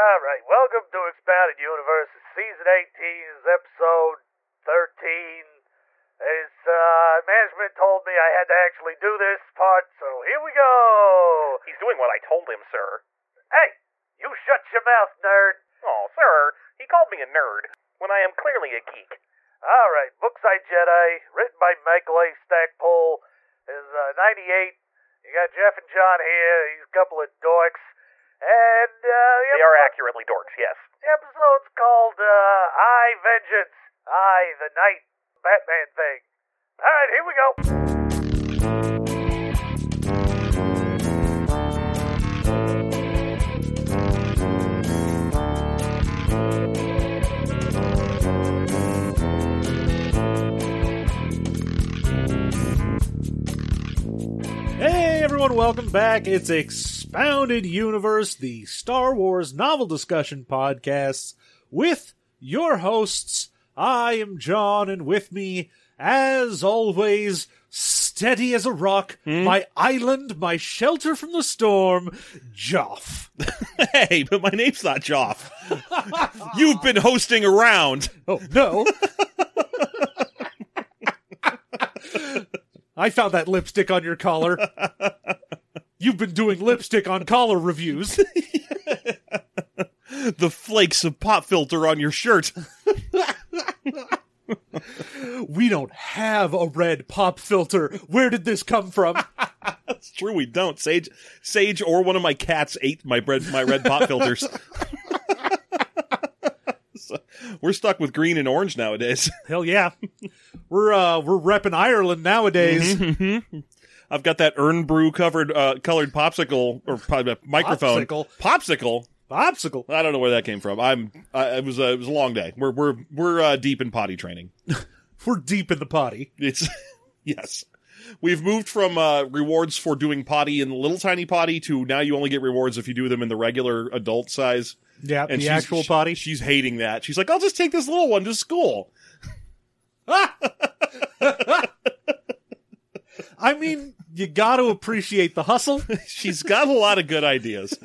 All right, welcome to Expanded Universe, Season 18's Episode 13. As uh, management told me I had to actually do this part, so here we go. He's doing what I told him, sir. Hey, you shut your mouth, nerd. Oh, sir, he called me a nerd when I am clearly a geek. All right, Bookside Jedi, written by Michael A. Stackpole, is uh, 98. You got Jeff and John here. He's a couple of dorks. And uh, the They are accurately dorks, yes. The episode's called uh, I Vengeance. I, the Night Batman thing. All right, here we go. Hey everyone, welcome back. It's Expounded Universe, the Star Wars novel discussion podcast with your hosts. I am John, and with me, as always, steady as a rock, hmm? my island, my shelter from the storm, Joff. Hey, but my name's not Joff. You've been hosting around. Oh no. I found that lipstick on your collar. You've been doing lipstick on collar reviews. The flakes of pop filter on your shirt. We don't have a red pop filter. Where did this come from? It's true, we don't. Sage, Sage, or one of my cats ate my bread, my red pop filters. So, we're stuck with green and orange nowadays. Hell yeah. We're uh we're repping Ireland nowadays. I've got that urn brew covered, uh, colored popsicle or po- microphone. Popsicle. Popsicle. Popsicle. I don't know where that came from. I'm. Uh, it was a. It was a long day. We're we're we're uh, deep in potty training. We're deep in the potty. It's yes. We've moved from uh, rewards for doing potty in the little tiny potty to now you only get rewards if you do them in the regular adult size. Yeah, And the actual potty. She's hating that. She's like, I'll just take this little one to school. I mean, you got to appreciate the hustle. She's got a lot of good ideas.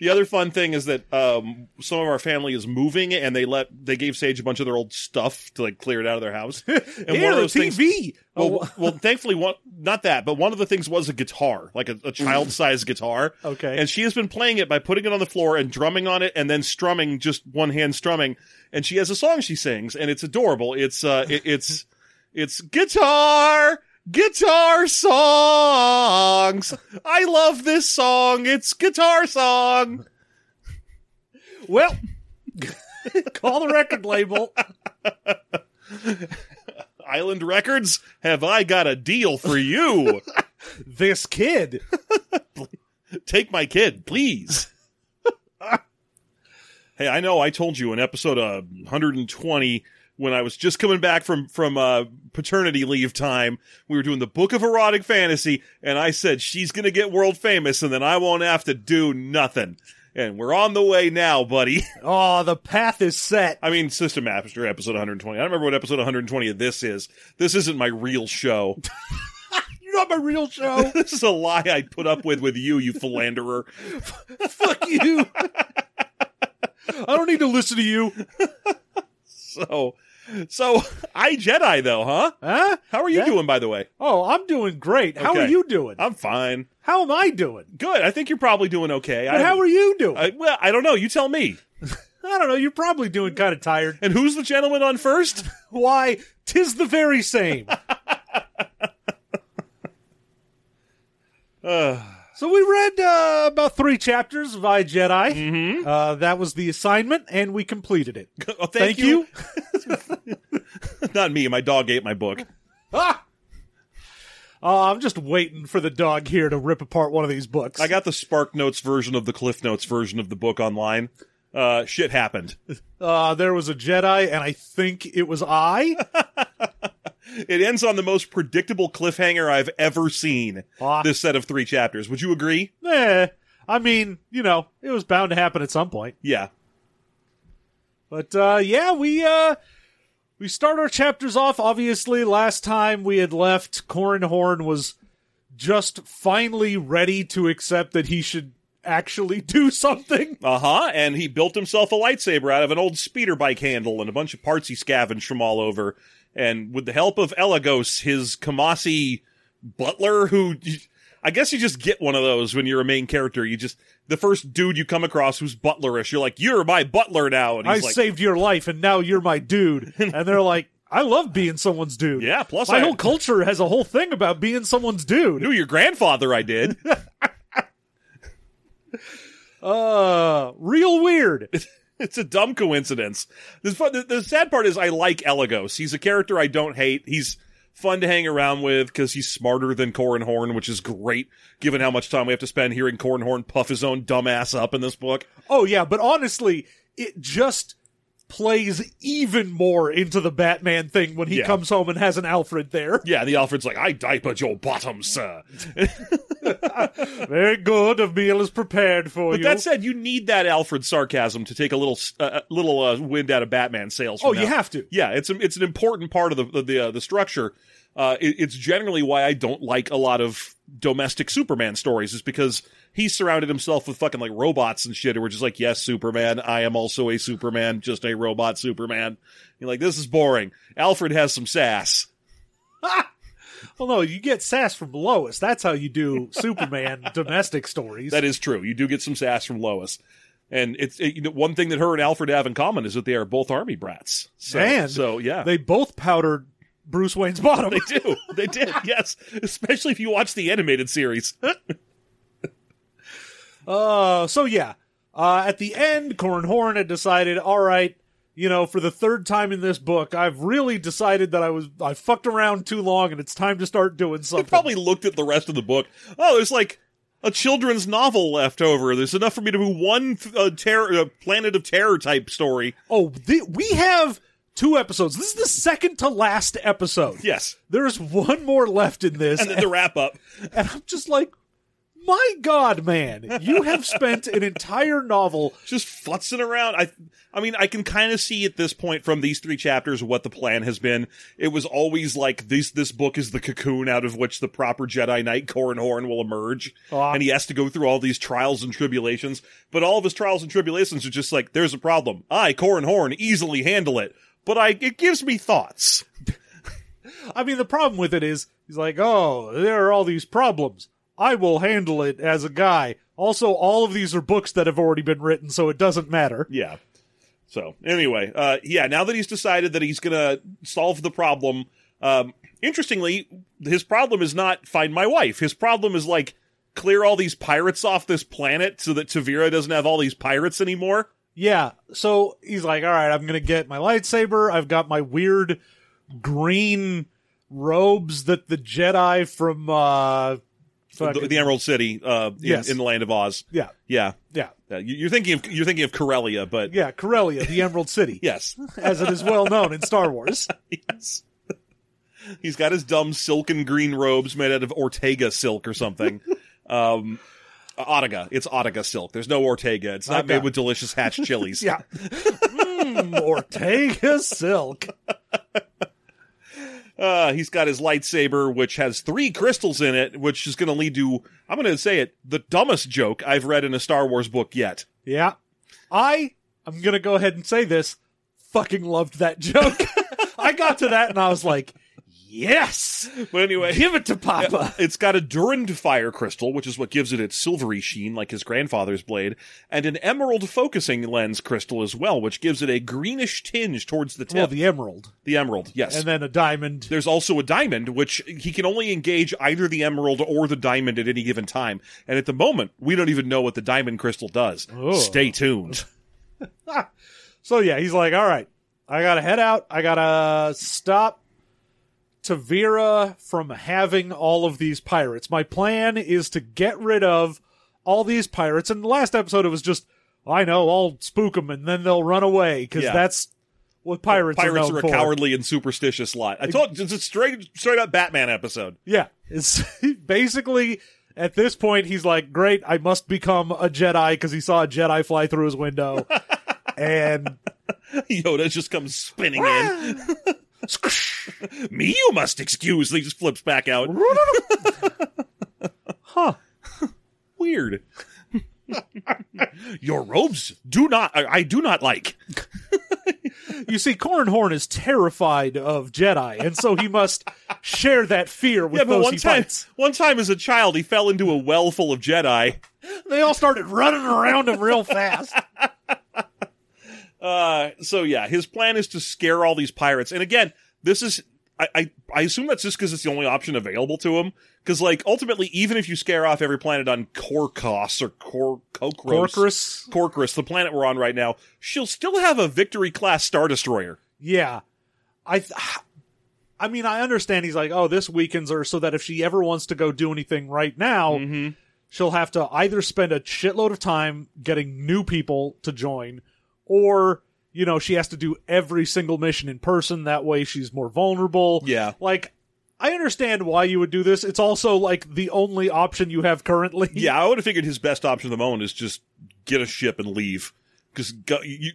the other fun thing is that um, some of our family is moving, and they let they gave Sage a bunch of their old stuff to like clear it out of their house. And Here, a TV. Well, Oh, well, thankfully, one not that, but one of the things was a guitar, like a, a child-sized guitar. Okay. and she has been playing it by putting it on the floor and drumming on it, and then strumming just one hand strumming. And she has a song she sings, and it's adorable. It's uh, it, it's it's guitar. Guitar songs. I love this song. It's guitar song. well, call the record label. Island Records, have I got a deal for you? This kid. Take my kid, please. hey, I know I told you in episode uh, 120 when I was just coming back from from uh, paternity leave time, we were doing the Book of Erotic Fantasy, and I said she's gonna get world famous, and then I won't have to do nothing. And we're on the way now, buddy. Oh, the path is set. I mean, System Master episode 120. I don't remember what episode 120 of this is. This isn't my real show. You're not my real show. this is a lie I put up with with you, you philanderer. Fuck you. I don't need to listen to you. So, so I Jedi though, huh? Huh? How are you doing, by the way? Oh, I'm doing great. How are you doing? I'm fine. How am I doing? Good. I think you're probably doing okay. But I, how are you doing? I, well, I don't know. You tell me. I don't know. You're probably doing kind of tired. And who's the gentleman on first? Why, tis the very same. Uh, So we read uh, about three chapters of I Jedi. mhm. Uh, that was the assignment, and we completed it. Oh, thank, Thank you. Not me. My dog ate my book. Ah! Uh, I'm just waiting for the dog here to rip apart one of these books. I got the Spark Notes version of the Cliff Notes version of the book online. Uh, shit happened. uh, there was a Jedi, and I think it was I. It ends on the most predictable cliffhanger I've ever seen. Ah. This set of three chapters. Would you agree? eh, I mean, you know, it was bound to happen at some point. Yeah. But uh, yeah, we uh, we start our chapters off. Obviously, last time we had left, Corran Horn was just finally ready to accept that he should actually do something. Uh huh. And he built himself a lightsaber out of an old speeder bike handle and a bunch of parts he scavenged from all over. And with the help of Elegos, his Caamasi butler, who I guess you just get one of those when you're a main character. You just the first dude you come across who's butlerish, you're like, "You're my butler now." And I like, saved your life, and now you're my dude. And they're like, I love being someone's dude. "Yeah." Plus, My I whole culture has a whole thing about being someone's dude. knew your grandfather. I did. Uh, real weird. it's a dumb coincidence. The, fun, the, the sad part is I like Elegos. He's a character I don't hate. He's fun to hang around with because he's smarter than Corran Horn, which is great given how much time we have to spend hearing Corran Horn puff his own dumbass up in this book. Oh yeah, but honestly, it just plays even more into the Batman thing when he Yeah. comes home and has an Alfred there. Yeah, the Alfred's like, I diapered your bottom, sir. Very good. A meal is prepared for But you. that said, you need that Alfred sarcasm to take a little, uh, little uh, wind out of Batman sails. oh, from you have to. Yeah, it's a, it's an important part of the the the, uh, the structure. Uh, it, it's generally why I don't like a lot of domestic Superman stories, is because he surrounded himself with fucking like robots and shit who were just like, yes, Superman, I am also a Superman, just a robot Superman. You're like, this is boring. Alfred has some sass. Well, no, you get sass from Lois. That's how you do Superman domestic stories. That is true. You do get some sass from Lois. And it's it, you know, one thing that her and Alfred have in common is that they are both army brats. So, And so yeah, they both powdered Bruce Wayne's bottom. They do. They did. Yes, especially if you watch the animated series. Uh, so yeah. Uh, at the end, Corran Horn had decided, all right, you know, for the third time in this book, I've really decided that I was I fucked around too long, and it's time to start doing They something. probably looked at the rest of the book. Oh, there's like a children's novel left over. There's enough for me to do one uh, terror, uh, Planet of Terror type story. oh, the, we have two episodes. This is the second to last episode. Yes, There's one more left in this, and then the wrap up. and I'm just like, my God, man, you have spent an entire novel. Just futzing around. I, I mean, I can kind of see at this point from these three chapters what the plan has been. It was always like this. This book is the cocoon out of which the proper Jedi Knight Corran Horn will emerge, Ah. and he has to go through all these trials and tribulations. But all of his trials and tribulations are just like, there's a problem. I, Corran Horn, easily handle it, but I it gives me thoughts. I mean, the problem with it is he's like, oh, there are all these problems. I will handle it as a guy. Also, all of these are books that have already been written, so it doesn't matter. Yeah. So anyway, uh, yeah. Now that he's decided that he's gonna solve the problem, um, interestingly, his problem is not find my wife. His problem is like clear all these pirates off this planet so that Tavira doesn't have all these pirates anymore. Yeah, so he's like, all right, I'm gonna get my lightsaber. I've got my weird green robes that the Jedi from uh, The, fucking- the Emerald City, uh, in, Yes. in the land of Oz. yeah, Yeah. yeah, Uh, you- you're thinking of you're thinking of Corellia, but yeah, Corellia, the Emerald City, yes, as it is well known in Star Wars. yes. He's got his dumb silken green robes made out of Ortega silk or something. um, Otega. It's Otega silk. There's no Ortega. It's not Okay. made with delicious hatch chilies. Yeah, mm, Ortega silk. Uh, he's got his lightsaber, which has three crystals in it, which is going to lead to, I'm going to say it, the dumbest joke I've read in a Star Wars book yet. Yeah. I I'm gonna go ahead and say this. Fucking loved that joke. I got to that and I was like, yes, But anyway, give it to Papa. it's got a Durindfire crystal, which is what gives it its silvery sheen, like his grandfather's blade, and an emerald focusing lens crystal as well, which gives it a greenish tinge towards the tip. Well, the emerald, the emerald, yes. and then a diamond. There's also a diamond, which he can only engage either the emerald or the diamond at any given time. And at the moment, we don't even know what the diamond crystal does. Oh. Stay tuned. So yeah, he's like, all right, I gotta head out. I gotta stop Tavira from having all of these pirates. My plan is to get rid of all these pirates. And the last episode, it was just, I know, I'll spook them and then they'll run away because Yeah. that's what pirates, are. Pirates are, are a for. cowardly and superstitious lot. I told it's a straight, straight up Batman episode. Yeah, it's basically at this point he's like, "Great, I must become a Jedi" because he saw a Jedi fly through his window, and Yoda just comes spinning in. Me, you must excuse. He just flips back out. huh? Weird. Your robes do not, I, I do not like. You see, Cornhorn is terrified of Jedi, and so he must share that fear with Yeah, but those one he time, fights. one time as a child, he fell into a well full of Jedi. They all started running around him real fast. Uh, so yeah, his plan is to scare all these pirates. And again, this is, I, I, I assume that's just because it's the only option available to him. Because like ultimately, even if you scare off every planet on Korkos or Kor Kokros, Corcus. Corcus, the planet we're on right now, she'll still have a Victory class Star Destroyer. Yeah. I th- I mean, I understand he's like, "Oh, this weakens her so that if she ever wants to go do anything right now, Mm-hmm. she'll have to either spend a shitload of time getting new people to join or you know, she has to do every single mission in person that way she's more vulnerable." Yeah. Like I understand why you would do this. It's also like the only option you have currently. Yeah, I would have figured his best option at the moment is just get a ship and leave. Because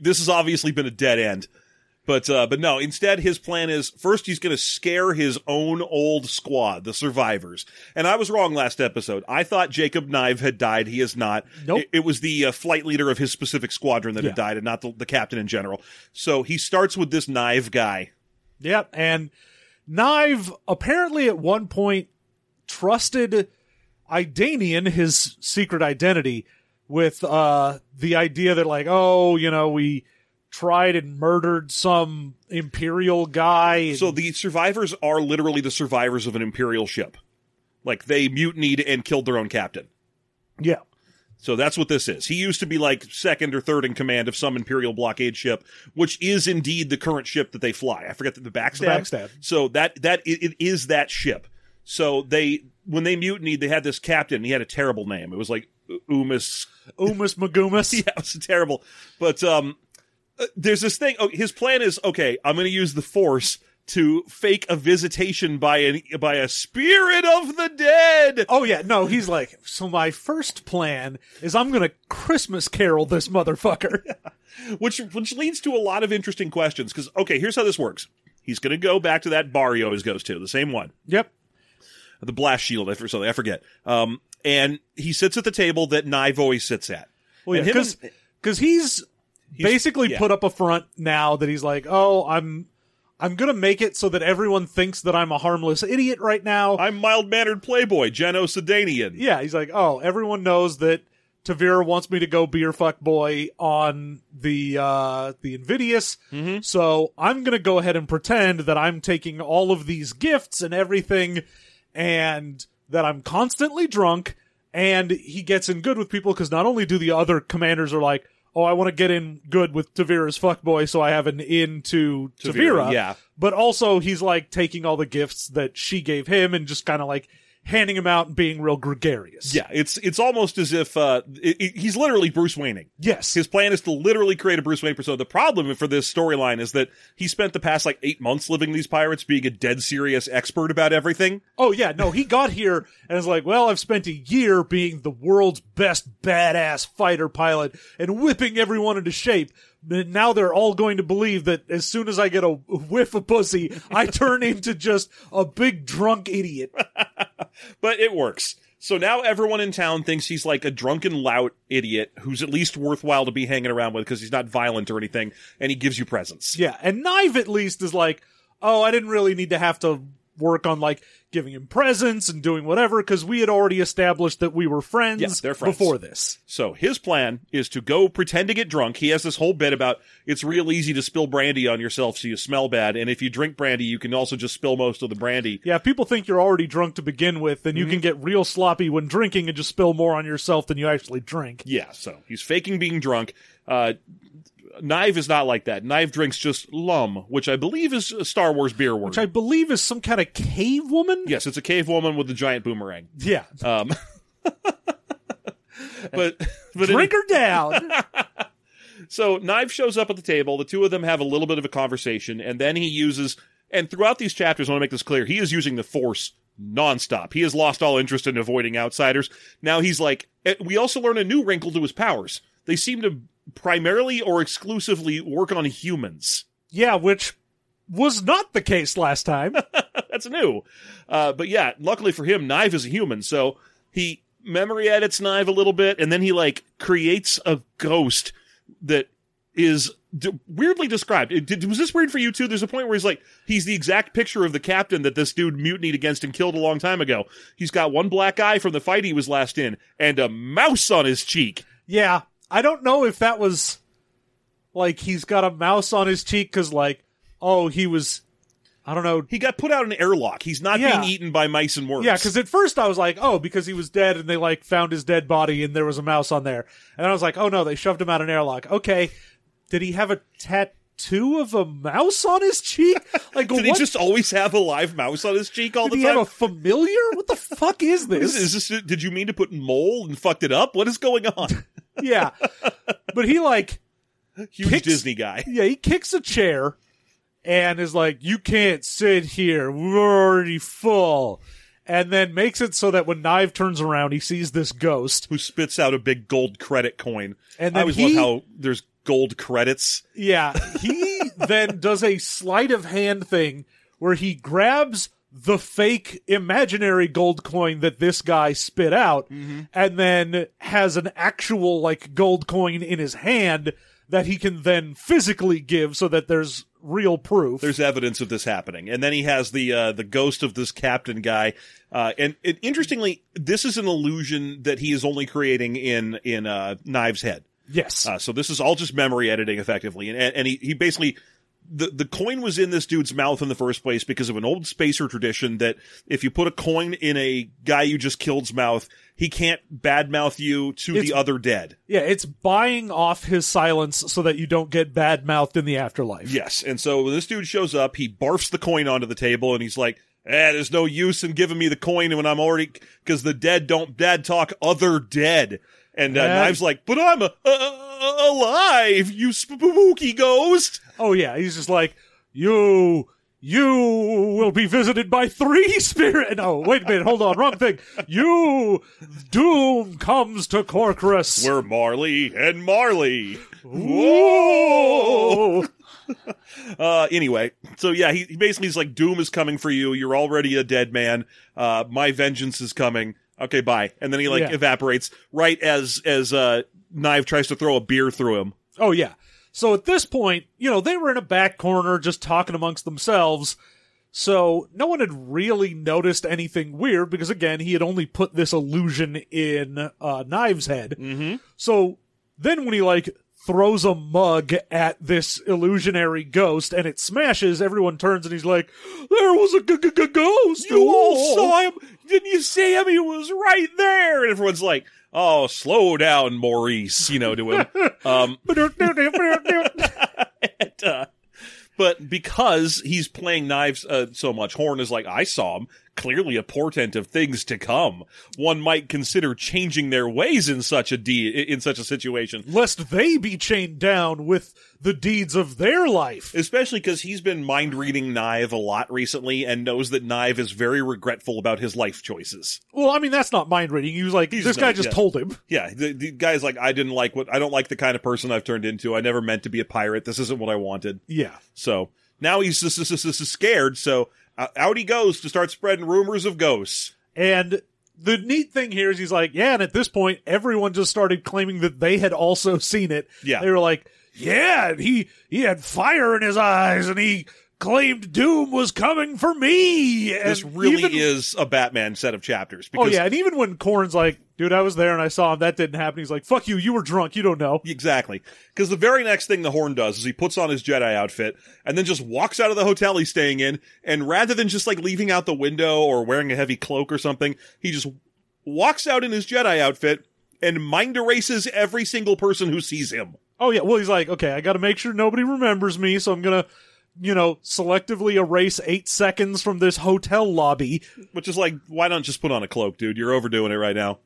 this has obviously been a dead end. But uh, but no, instead his plan is first he's going to scare his own old squad, the survivors. And I was wrong last episode. I thought Jacob Knive had died. He is not. Nope. It, it was the uh, flight leader of his specific squadron that had died, and not the, the captain in general. So he starts with this Knive guy. Yep. And Knive apparently at one point trusted Idanian, his secret identity, with uh the idea that like, oh, you know, we tried and murdered some imperial guy. So the survivors are literally the survivors of an imperial ship. Like they mutinied and killed their own captain. yeah. So that's what this is. He used to be like second or third in command of some Imperial blockade ship, which is indeed the current ship that they fly. I forget the, the backstab. Backstab. So that that it, it is that ship. So they when they mutinied, they had this captain. He had a terrible name. It was like Umus. Umus Magumus. Yeah, it was terrible. But um, uh, there's this thing. Oh, his plan is okay. I'm going to use the Force to fake a visitation by an by a spirit of the dead. Oh yeah, no, he's like, so my first plan is I'm gonna Christmas carol this motherfucker. which which leads to a lot of interesting questions. Because okay, here's how this works. He's going to go back to that bar he always goes to, the same one, yep. the Blast Shield, or something. I forget. Um, and he sits at the table that Knive always sits at. Well, yeah, him because and- he's, basically yeah. put up a front now that he's like, oh, I'm I'm gonna make it so that everyone thinks that I'm a harmless idiot right now. I'm mild mannered playboy, Jenos Idanian. yeah, he's like, oh, everyone knows that Tavira wants me to go beer fuck boy on the uh the Invidious. Mm-hmm. So I'm gonna go ahead and pretend that I'm taking all of these gifts and everything and that I'm constantly drunk and he gets in good with people because not only do the other commanders are like, oh, I want to get in good with Tavira's fuckboy, so I have an in to Tavira, Tavira. yeah. But also he's like taking all the gifts that she gave him and just kind of like handing them out and being real gregarious. Yeah, it's it's almost as if uh, it, it- he's literally Bruce Wayning. Yes. His plan is to literally create a Bruce Wayne persona. The problem for this storyline is that he spent the past like eight months living these pirates, being a dead serious expert about everything. Oh yeah, no, he got here and is like, well, I've spent a year being the world's best badass fighter pilot and whipping everyone into shape. Now they're all going to believe that as soon as I get a whiff of pussy, I turn into just a big drunk idiot. but it works. So now everyone in town thinks he's like a drunken lout idiot who's at least worthwhile to be hanging around with because he's not violent or anything, and he gives you presents. Yeah, and Knive at least is like, oh, I didn't really need to have to work on like giving him presents and doing whatever because we had already established that we were friends, Yeah, they're friends. before this. So his plan is to go pretend to get drunk. He has this whole bit about it's real easy to spill brandy on yourself so you smell bad, and if you drink brandy, you can also just spill most of the brandy. Yeah, if people think you're already drunk to begin with, then you can get real sloppy when drinking and just spill more on yourself than you actually drink. Yeah, so he's faking being drunk. Uh, Knive is not like that. Knive drinks just lum, which I believe is a Star Wars beer word. Which I believe is some kind of cave woman. yes, it's a cave woman with a giant boomerang. Yeah. Um, but but Drink her down. So Knife shows up at the table. The two of them have a little bit of a conversation, and then he uses. And throughout these chapters, I want to make this clear: he is using the Force nonstop. He has lost all interest in avoiding outsiders. Now he's like. eh, We also learn a new wrinkle to his powers. They seem to primarily or exclusively work on humans. yeah, which was not the case last time. That's new. Uh, but yeah, luckily for him, Knife is a human, so he memory edits Knive a little bit, and then he like creates a ghost that is d- weirdly described. It, did, was this weird for you too? There's a point where he's like, he's the exact picture of the captain that this dude mutinied against and killed a long time ago. He's got one black eye from the fight he was last in, and a mouse on his cheek. Yeah, I don't know if that was like he's got a mouse on his cheek because like, oh, he was, I don't know. He got put out in an airlock. He's not Yeah. being eaten by mice and worms. Yeah, because at first I was like, oh, because he was dead and they like found his dead body and there was a mouse on there. And I was like, oh no, they shoved him out an airlock. Okay. Did he have a tattoo of a mouse on his cheek? Like, Did what? he just always have a live mouse on his cheek all did the he time? have a familiar? What the fuck is this? is, is this? Did you mean to put mole and fucked it up? What is going on? yeah. But he like, Huge Kicks- Disney guy. yeah, he kicks a chair and is like, you can't sit here. We're already full. And then makes it so that when Knive turns around, he sees this ghost. who spits out a big gold credit coin. And I always he- love how there's gold credits. Yeah, he then does a sleight of hand thing where he grabs the fake imaginary gold coin that this guy spit out and then has an actual like gold coin in his hand that he can then physically give so that there's real proof. There's evidence of this happening, and then he has the uh, the ghost of this captain guy. Uh, and, and interestingly, this is an illusion that he is only creating in in uh, Knives' head. yes. Uh, so this is all just memory editing, effectively, and and he he basically. The, the coin was in this dude's mouth in the first place because of an old spacer tradition that if you put a coin in a guy you just killed's mouth, he can't badmouth you to It's- the other dead. yeah, it's buying off his silence so that you don't get bad mouthed in the afterlife. Yes. And so when this dude shows up, he barfs the coin onto the table and he's like, eh, there's no use in giving me the coin when I'm already, cause the dead don't dad talk other dead. And uh, Yeah. Knives like, but I'm uh, uh, alive, you spooky ghost. Oh yeah, he's just like you. You will be visited by three spirit. No, wait a minute. Hold on. Wrong thing. You. Doom comes to Courkrus. We're Marley and Marley. Whoa. Uh, anyway, so yeah, he, he basically is like, Doom is coming for you. You're already a dead man. Uh, my vengeance is coming. Okay, bye. And then he like Yeah. evaporates right as, as, uh, Knife tries to throw a beer through him. Oh yeah. So at this point, you know, they were in a back corner just talking amongst themselves. So no one had really noticed anything weird because again, he had only put this illusion in uh, Knives' head. Mm-hmm. So then when he like throws a mug at this illusionary ghost and it smashes, everyone turns and he's like, "There was a g- g- g- ghost. You all Oh." saw him. Didn't you see him? He was right there. And everyone's like, oh, slow down, Maurice, you know, to him. um, and, uh, but because he's playing knives uh, so much, Horn is like, I saw him. Clearly a portent of things to come. One might consider changing their ways in such a de- in such a situation. Lest they be chained down with the deeds of their life. Especially because he's been mind reading Knive a lot recently and knows that Knive is very regretful about his life choices. Well, I mean, that's not mind reading. He was like, He's this guy not- just yeah. told him. Yeah, the, the guy's like, I didn't like what I don't like the kind of person I've turned into. I never meant to be a pirate. This isn't what I wanted. Yeah. So now he's just, just, just, just scared. So Uh, out he goes to start spreading rumors of ghosts. And the neat thing here is he's like, yeah, and at this point, everyone just started claiming that they had also seen it. Yeah. They were like, yeah, and he, he had fire in his eyes and he claimed doom was coming for me. And This really even- is a Batman set of chapters. Oh yeah, and even when Korn's like, dude, I was there and I saw him, that didn't happen. He's like, fuck you, you were drunk, you don't know. Exactly. Because the very next thing the Horn does is he puts on his Jedi outfit and then just walks out of the hotel he's staying in. And rather than just like leaving out the window or wearing a heavy cloak or something, he just walks out in his Jedi outfit and mind erases every single person who sees him. Oh yeah, well he's like, okay, I got to make sure nobody remembers me, so I'm gonna, you know, selectively erase eight seconds from this hotel lobby. Which is like, why don't just put on a cloak, dude? You're overdoing it right now.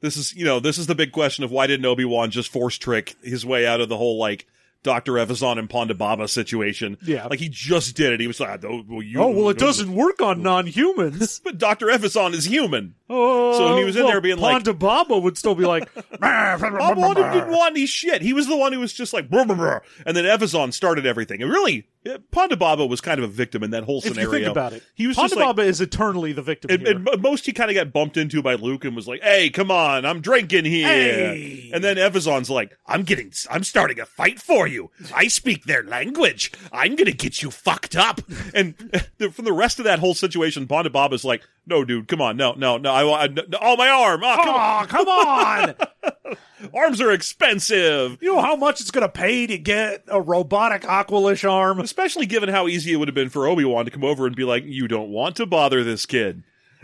This is, you know, this is the big question of why didn't Obi Wan just force trick his way out of the whole like Doctor Evazan and Ponda Baba situation? Yeah. like he just did it. He was like, oh, well, you, Oh well, it doesn't work on non-humans. But Doctor Evazan is human. Oh, So he was in well, there being like- Ponda Baba would still be like, Bob Wanda didn't want any shit. He was the one who was just like, brr, brr, brr. and then Evazan started everything. And really, Ponda Baba was kind of a victim in that whole if scenario. you think about it, he was Ponda just like, is eternally the victim and, here. and most he kind of got bumped into by Luke and was like, "Hey, come on, I'm drinking here." Hey. And then Evazan's like, "I'm getting, I'm starting a fight for you. I speak their language. I'm gonna get you fucked up." And from the rest of that whole situation, Ponda Baba's like, "No, dude, come on, no, no, no, I want, no, oh my arm, oh, come on, oh, come on! arms are expensive." you know how much it's going to pay to get a robotic Aqualish arm? Especially given how easy it would have been for Obi Wan to come over and be like, "You don't want to bother this kid.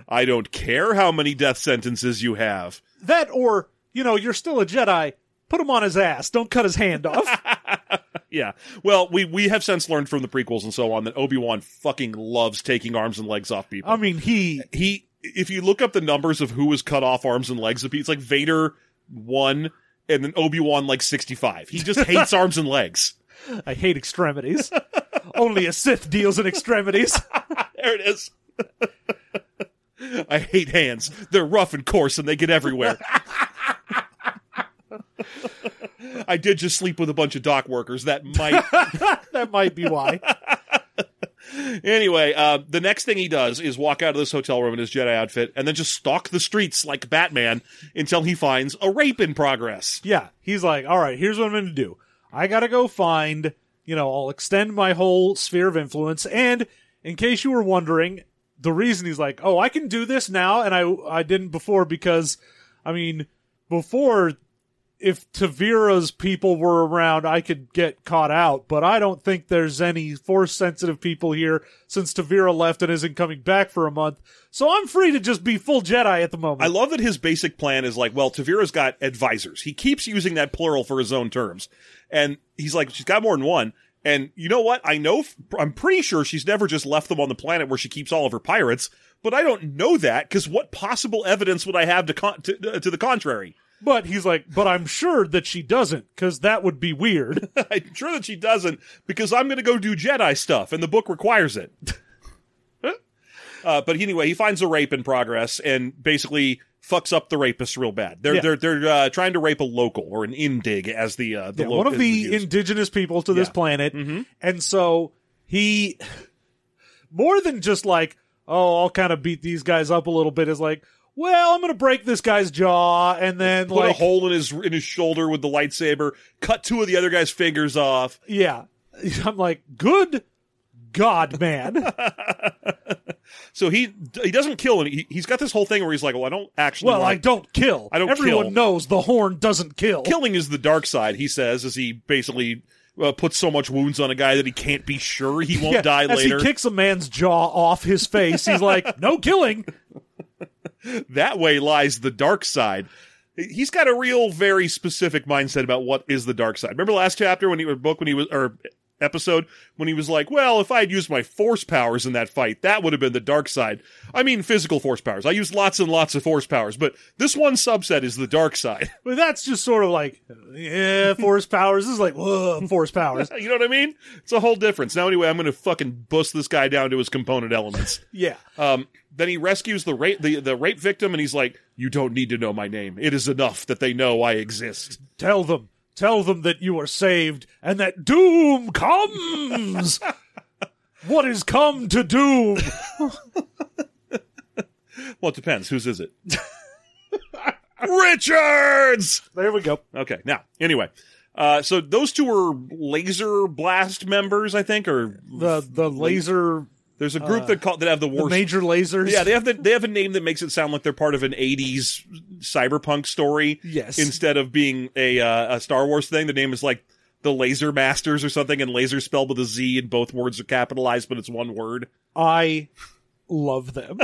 I don't care how many death sentences you have." That or, you know, you're still a Jedi. Put him on his ass. Don't cut his hand off. Yeah. Well, we we have since learned from the prequels and so on that Obi Wan fucking loves taking arms and legs off people. I mean, he. he, if you look up the numbers of who was cut off arms and legs of people, it's like Vader one, and then Obi Wan like sixty five. He just hates arms and legs. I hate extremities. Only a Sith deals in extremities. There it is. I hate hands. They're rough and coarse, and they get everywhere. I did just sleep with a bunch of dock workers. That might that might be why. Anyway, uh, the next thing he does is walk out of this hotel room in his Jedi outfit and then just stalk the streets like Batman until he finds a rape in progress. Yeah, he's like, all right, here's what I'm going to do. I got to go find, you know, I'll extend my whole sphere of influence. And in case you were wondering, the reason he's like, oh, I can do this now, and I I didn't before because, I mean, before if Tavira's people were around, I could get caught out, but I don't think there's any force sensitive people here since Tavira left and isn't coming back for a month. So I'm free to just be full Jedi at the moment. I love that his basic plan is like, well, Tavira's got advisors. He keeps using that plural for his own terms. And he's like, she's got more than one. And you know what? I know, I'm pretty sure she's never just left them on the planet where she keeps all of her pirates, but I don't know that because what possible evidence would I have to, con- to, to the contrary? But he's like, but I'm sure that she doesn't, because that would be weird. I'm sure that she doesn't because I'm going to go do Jedi stuff and the book requires it. uh, but anyway, he finds a rape in progress and basically fucks up the rapist real bad. They're Yeah. they're they're uh, trying to rape a local or an indig as the uh, the Yeah, lo- one of the indigenous people to this Yeah. planet. Mhm. And so he, more than just like, oh, I'll kind of beat these guys up a little bit, is like, well, I'm going to break this guy's jaw and then put like, a hole in his in his shoulder with the lightsaber, cut two of the other guy's fingers off. yeah. I'm like, good God, man. So he he doesn't kill and he, he's got this whole thing where he's like, well, I don't actually. well, I don't kill. I don't Everyone kill. knows the horn doesn't kill. killing is the dark side. He says as he basically. Uh, puts so much wounds on a guy that he can't be sure he won't Yeah, die as later. he kicks a man's jaw off his face, he's like, no killing. that way lies the dark side. He's got a real, very specific mindset about what is the dark side. Remember last chapter when he was book when he was or episode when he was like, "Well, if I had used my force powers in that fight, that would have been the dark side." I mean, physical force powers. I used lots and lots of force powers, but this one subset is the dark side. But that's just sort of like, yeah, force powers. This is like, whoa, force powers. you know what I mean? It's a whole difference. Now, anyway, I'm going to fucking bust this guy down to his component elements. Yeah. Um, then he rescues the rape the, the rape victim, and he's like, "You don't need to know my name. It is enough that they know I exist." Tell them. Tell them that you are saved and that doom comes. what is come to doom? Well, it depends. Whose is it? Richards. There we go. Okay. Now, anyway, uh, so those two were laser blast members, I think, or The the laser, there's a group that call that have the Uh, the major lasers. yeah, they have the, they have a name that makes it sound like they're part of an '80s cyberpunk story. Yes. Instead of being a uh, a Star Wars thing, the name is like the Laser Masters or something, and laser spelled with a Z, and both words are capitalized, but it's one word. I love them.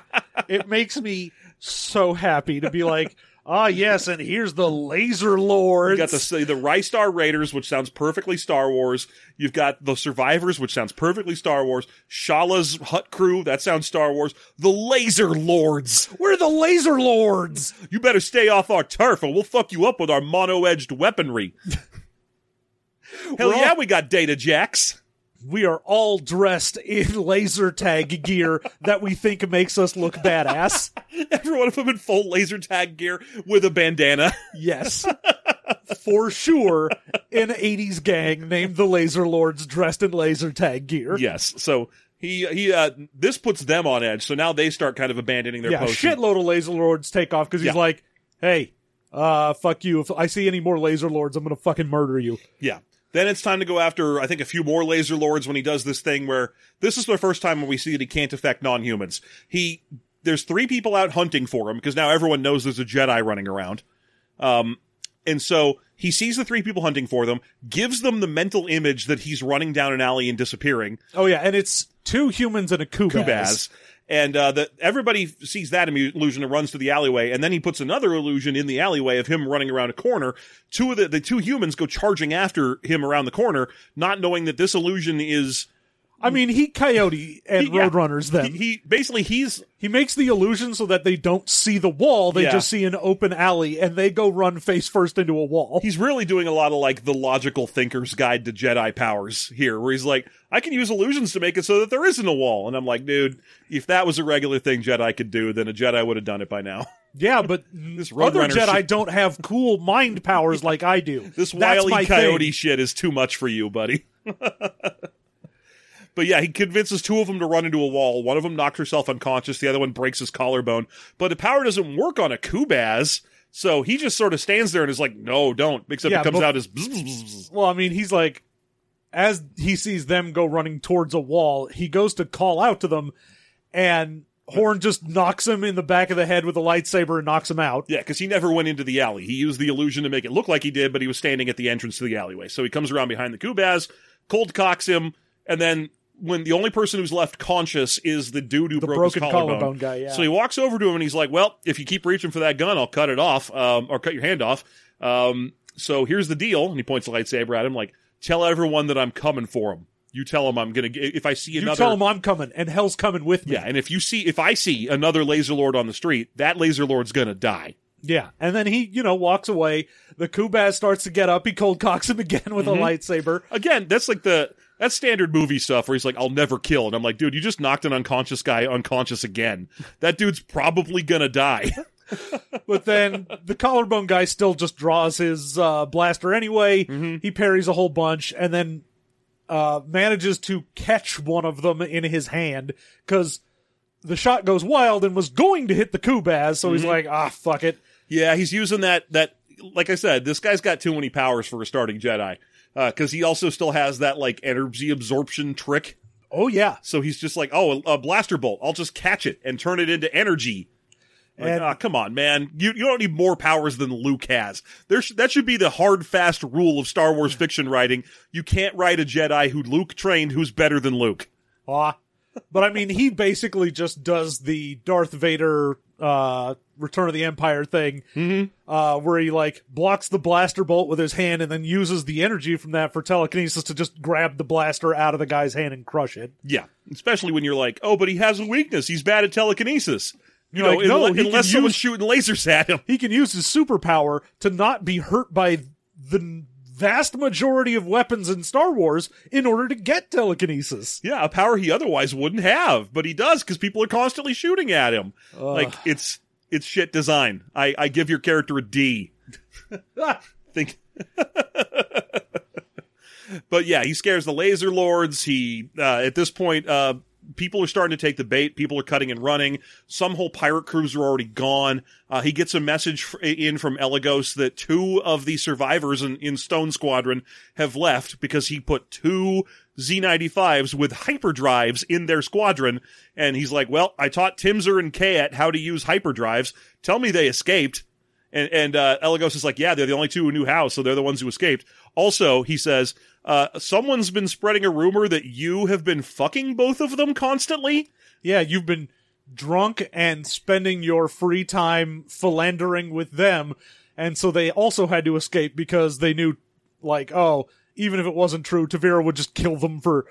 it makes me so happy to be like, ah, yes, and here's the laser lords. You've got the the Rystar Raiders, which sounds perfectly Star Wars. You've got the Survivors, which sounds perfectly Star Wars. Shala's Hut Crew, that sounds Star Wars. The Laser Lords. We're the laser lords. You better stay off our turf, or we'll fuck you up with our mono-edged weaponry. Hell We're yeah, all- we got data jacks. We are all dressed in laser tag gear that we think makes us look badass. Every one of them in full laser tag gear with a bandana. Yes. For sure, an 80s gang named the Laser Lords dressed in laser tag gear. yes. So he he uh this puts them on edge. So now they start kind of abandoning their yeah, post. shitload of laser lords take off because he's Yeah. like, "Hey, uh, fuck you! If I see any more laser lords, I'm gonna fucking murder you." Yeah. Then it's time to go after, I think, a few more laser lords when he does this thing where this is the first time when we see that he can't affect non-humans. He, there's three people out hunting for him because now everyone knows there's a Jedi running around. Um, and so he sees the three people hunting for them, gives them the mental image that he's running down an alley and disappearing. Oh yeah, and it's two humans and a Kubaz. Kubaz. And uh, that everybody sees that illusion and runs to the alleyway, and then he puts another illusion in the alleyway of him running around a corner. Two of the the two humans go charging after him around the corner, not knowing that this illusion is I mean, he coyote and He- yeah. roadrunners them. he, He, basically he's He makes the illusion so that they don't see the wall; they Yeah. just see an open alley, and they go run face first into a wall. he's really doing a lot of like the logical thinker's guide to Jedi powers here, where he's like, I can use illusions to make it so that there isn't a wall, and I'm like, dude, if that was a regular thing Jedi could do, then a Jedi would have done it by now. yeah, but This other Roadrunner Jedi shit- don't have cool mind powers like I do. This That's wily my coyote thing. shit is too much for you, buddy. but yeah, he convinces two of them to run into a wall. One of them knocks herself unconscious. The other one breaks his collarbone. But the power doesn't work on a Kubaz. So he just sort of stands there and is like, no, don't. Except Yeah, it comes but- out as bzz, bzz, bzz. Well, I mean, he's like, as he sees them go running towards a wall, he goes to call out to them, and Horn just knocks him in the back of the head with a lightsaber and knocks him out. Yeah, because he never went into the alley. He used the illusion to make it look like he did, but he was standing at the entrance to the alleyway. So he comes around behind the Kubaz, cold cocks him, and then when the only person who's left conscious is the dude who The broke his broken collarbone. collarbone guy, yeah. So he walks over to him and he's like, "Well, if you keep reaching for that gun, I'll cut it off, um, or cut your hand off." Um, so here's the deal, and he points the lightsaber at him, like, "Tell everyone that I'm coming for him. You tell them I'm gonna. If I see another, You tell him I'm coming, and hell's coming with me. yeah, and if you see, if I see another laser lord on the street, that laser lord's gonna die." Yeah. And then he, you know, walks away. The Kubaz starts to get up. He cold cocks him again with Mm-hmm. a lightsaber. Again, that's like the that's standard movie stuff where he's like, "I'll never kill," and I'm like, "Dude, you just knocked an unconscious guy unconscious again. That dude's probably gonna die." But then the collarbone guy still just draws his uh, blaster anyway. Mm-hmm. He parries a whole bunch and then uh, manages to catch one of them in his hand because the shot goes wild and was going to hit the Kubaz. So Mm-hmm. he's like, ah, fuck it. yeah, he's using that that. Like I said, this guy's got too many powers for a starting Jedi because he also still has that like energy absorption trick. Oh, yeah. So he's just like, "Oh, a, a blaster bolt. I'll just catch it and turn it into energy." Like, And- ah, come on, man! You you don't need more powers than Luke has. There sh- that should be the hard, fast rule of Star Wars fiction writing. You can't write a Jedi who Luke trained who's better than Luke. Ah. But I mean, he basically just does the Darth Vader uh, Return of the Empire thing, Mm-hmm. uh, where he like blocks the blaster bolt with his hand and then uses the energy from that for telekinesis to just grab the blaster out of the guy's hand and crush it. Yeah, especially when you're like, oh, but he has a weakness. He's bad at telekinesis. You know, like, no, unle- he can unless someone's shooting lasers at him. He can use his superpower to not be hurt by the vast majority of weapons in Star Wars in order to get telekinesis. Yeah, a power he otherwise wouldn't have, but he does because people are constantly shooting at him. Like it's it's shit design. I I give your character a D. Think. but yeah, he scares the laser lords. He uh, at this point, uh, people are starting to take the bait. People are cutting and running. Some whole pirate crews are already gone. Uh, he gets a message f- in from Elegos that two of the survivors in, in Stone Squadron have left because he put two Z95s with hyperdrives in their squadron. And he's like, well, I taught Timzer and Kayat how to use hyperdrives. Tell me they escaped. And, and uh, Elegos is like, yeah, they're the only two who knew how, so they're the ones who escaped. Also, he says, uh, someone's been spreading a rumor that you have been fucking both of them constantly. Yeah, you've been drunk and spending your free time philandering with them, and so they also had to escape because they knew, like, oh, even if it wasn't true, Tavira would just kill them for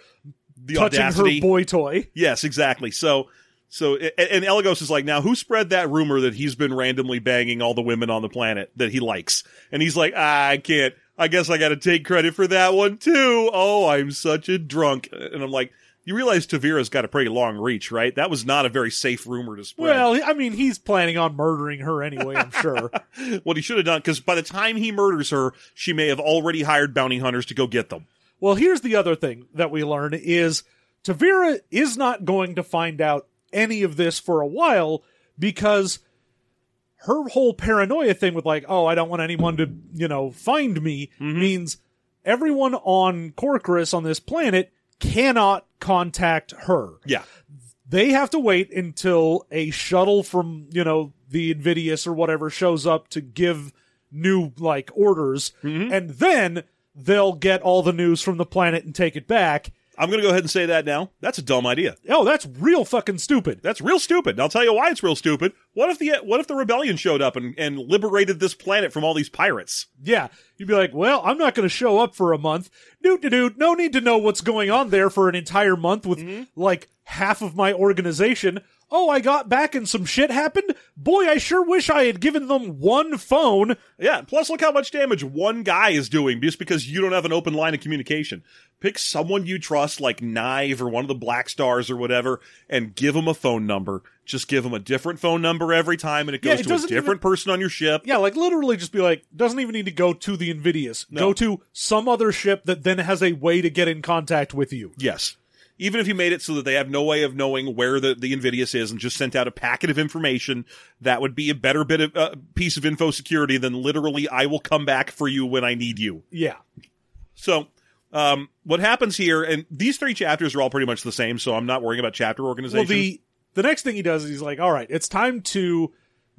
The touching audacity. her boy toy. Yes, exactly. So, so, and, and Elegos is like, now who spread that rumor that he's been randomly banging all the women on the planet that he likes? And he's like, ah, I can't, I guess I got to take credit for that one too. Oh, I'm such a drunk. And I'm like, you realize Tavira's got a pretty long reach, right? That was not a very safe rumor to spread. Well, I mean, he's planning on murdering her anyway, I'm sure. what he should have done, because by the time he murders her, she may have already hired bounty hunters to go get them. well, here's the other thing that we learn is Tavira is not going to find out any of this for a while because her whole paranoia thing with like, oh, I don't want anyone to, you know, find me mm-hmm. means everyone on Corcoris on this planet cannot contact her. Yeah. they have to wait until a shuttle from you know the Invidious or whatever shows up to give new like orders, mm-hmm. and then they'll get all the news from the planet and take it back. I'm going to go ahead and say that now. That's a dumb idea. Oh, that's real fucking stupid. That's real stupid. And I'll tell you why it's real stupid. What if the what if the rebellion showed up and, and liberated this planet from all these pirates? Yeah, you'd be like, well, I'm not going to show up for a month. Dude, dude, no need to know what's going on there for an entire month with mm-hmm. like half of my organization. Oh, I got back and some shit happened. Boy, I sure wish I had given them one phone. Yeah. Plus, look how much damage one guy is doing just because you don't have an open line of communication. Pick someone you trust, like Knive or one of the Black Stars or whatever, and give them a phone number. Just give them a different phone number every time, and it Yeah, goes it to a different person on your ship. Yeah, like literally just be like, doesn't even need to go to the Invidious. No. Go to some other ship that then has a way to get in contact with you. Yes. Even if you made it so that they have no way of knowing where the, the Invidious is and just sent out a packet of information, that would be a better bit of uh, piece of info security than literally I will come back for you when I need you. Yeah. So, um, what happens here, and these three chapters are all pretty much the same, so I'm not worrying about chapter organization. Well, the the next thing he does is he's like, all right, it's time to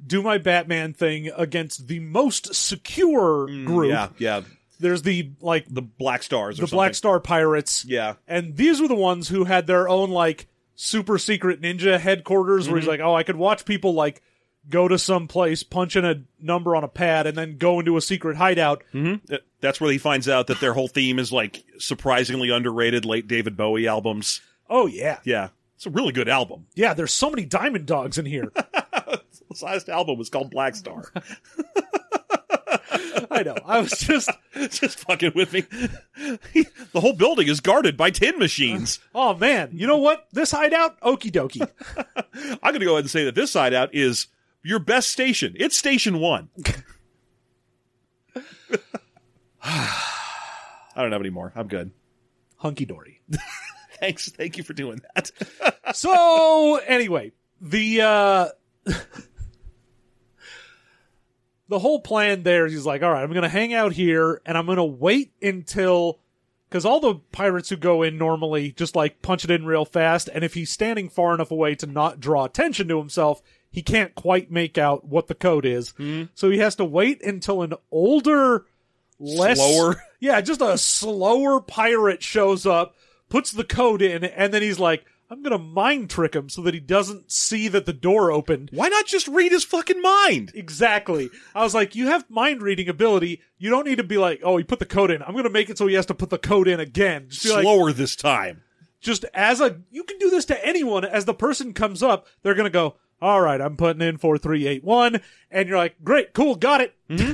do my Batman thing against the most secure group. Mm, yeah, yeah, There's the like the Black Stars, or the Black. Star Pirates. Yeah, And these were the ones who had their own like super secret ninja headquarters where he's like, oh, I could watch people like go to some place, punch in a number on a pad, and then go into a secret hideout. hmm that's where he finds out that their whole theme is like surprisingly underrated late David Bowie albums. Oh yeah. Yeah, it's a really good album. Yeah, there's so many diamond dogs in here. His last album was called Black Star. I know. I was just, just fucking with me. the whole building is guarded by tin machines. oh man, you know what? This hideout, okie dokie. I'm to go ahead and say that this hideout is your best station. It's station one. I don't have any more. I'm good. Hunky dory. Thanks. Thank you for doing that. So anyway, the uh the whole plan there is he's like, all right, I'm gonna hang out here and I'm gonna wait until because all the pirates who go in normally just like punch it in real fast, and if he's standing far enough away to not draw attention to himself, he can't quite make out what the code is. Hmm. So he has to wait until an older, less Slower. yeah, just a slower pirate shows up, puts the code in, and then he's like, I'm gonna mind trick him so that he doesn't see that the door opened. Why not just read his fucking mind? Exactly. I was like, you have mind reading ability. You don't need to be like, oh, he put the code in. I'm gonna make it so he has to put the code in again. Just be like, Slower this time. just as a, you can do this to anyone. As the person comes up, they're gonna go, all right, I'm putting in 4381. And you're like, great, cool, got it. Hmm?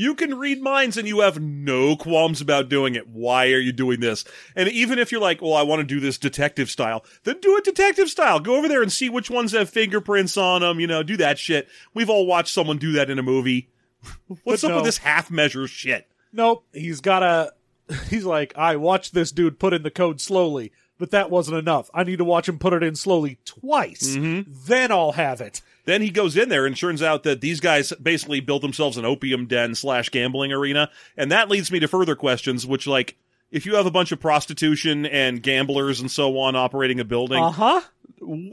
You can read minds and you have no qualms about doing it. Why are you doing this? And even if you're like, well, I want to do this detective style, then do it detective style. Go over there and see which ones have fingerprints on them. You know, do that shit. We've all watched someone do that in a movie. What's up no. with this half measure shit? Nope. He's got a. he's like, I watched this dude put in the code slowly, but that wasn't enough. I need to watch him put it in slowly twice. Then I'll have it. Then he goes in there and turns out that these guys basically built themselves an opium den slash gambling arena. And that leads me to further questions, which like, if you have a bunch of prostitution and gamblers and so on operating a building, Uh huh.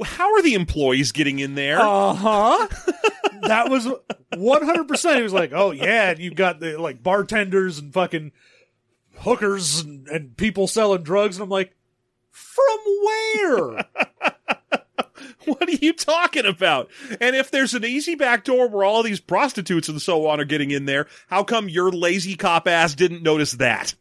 how are the employees getting in there? Uh huh. that was 100%. He was like, oh, yeah. And you've got the like bartenders and fucking hookers and, and people selling drugs. And I'm like, from where? what are you talking about? And if there's an easy back door where all these prostitutes and so on are getting in there, how come your lazy cop ass didn't notice that?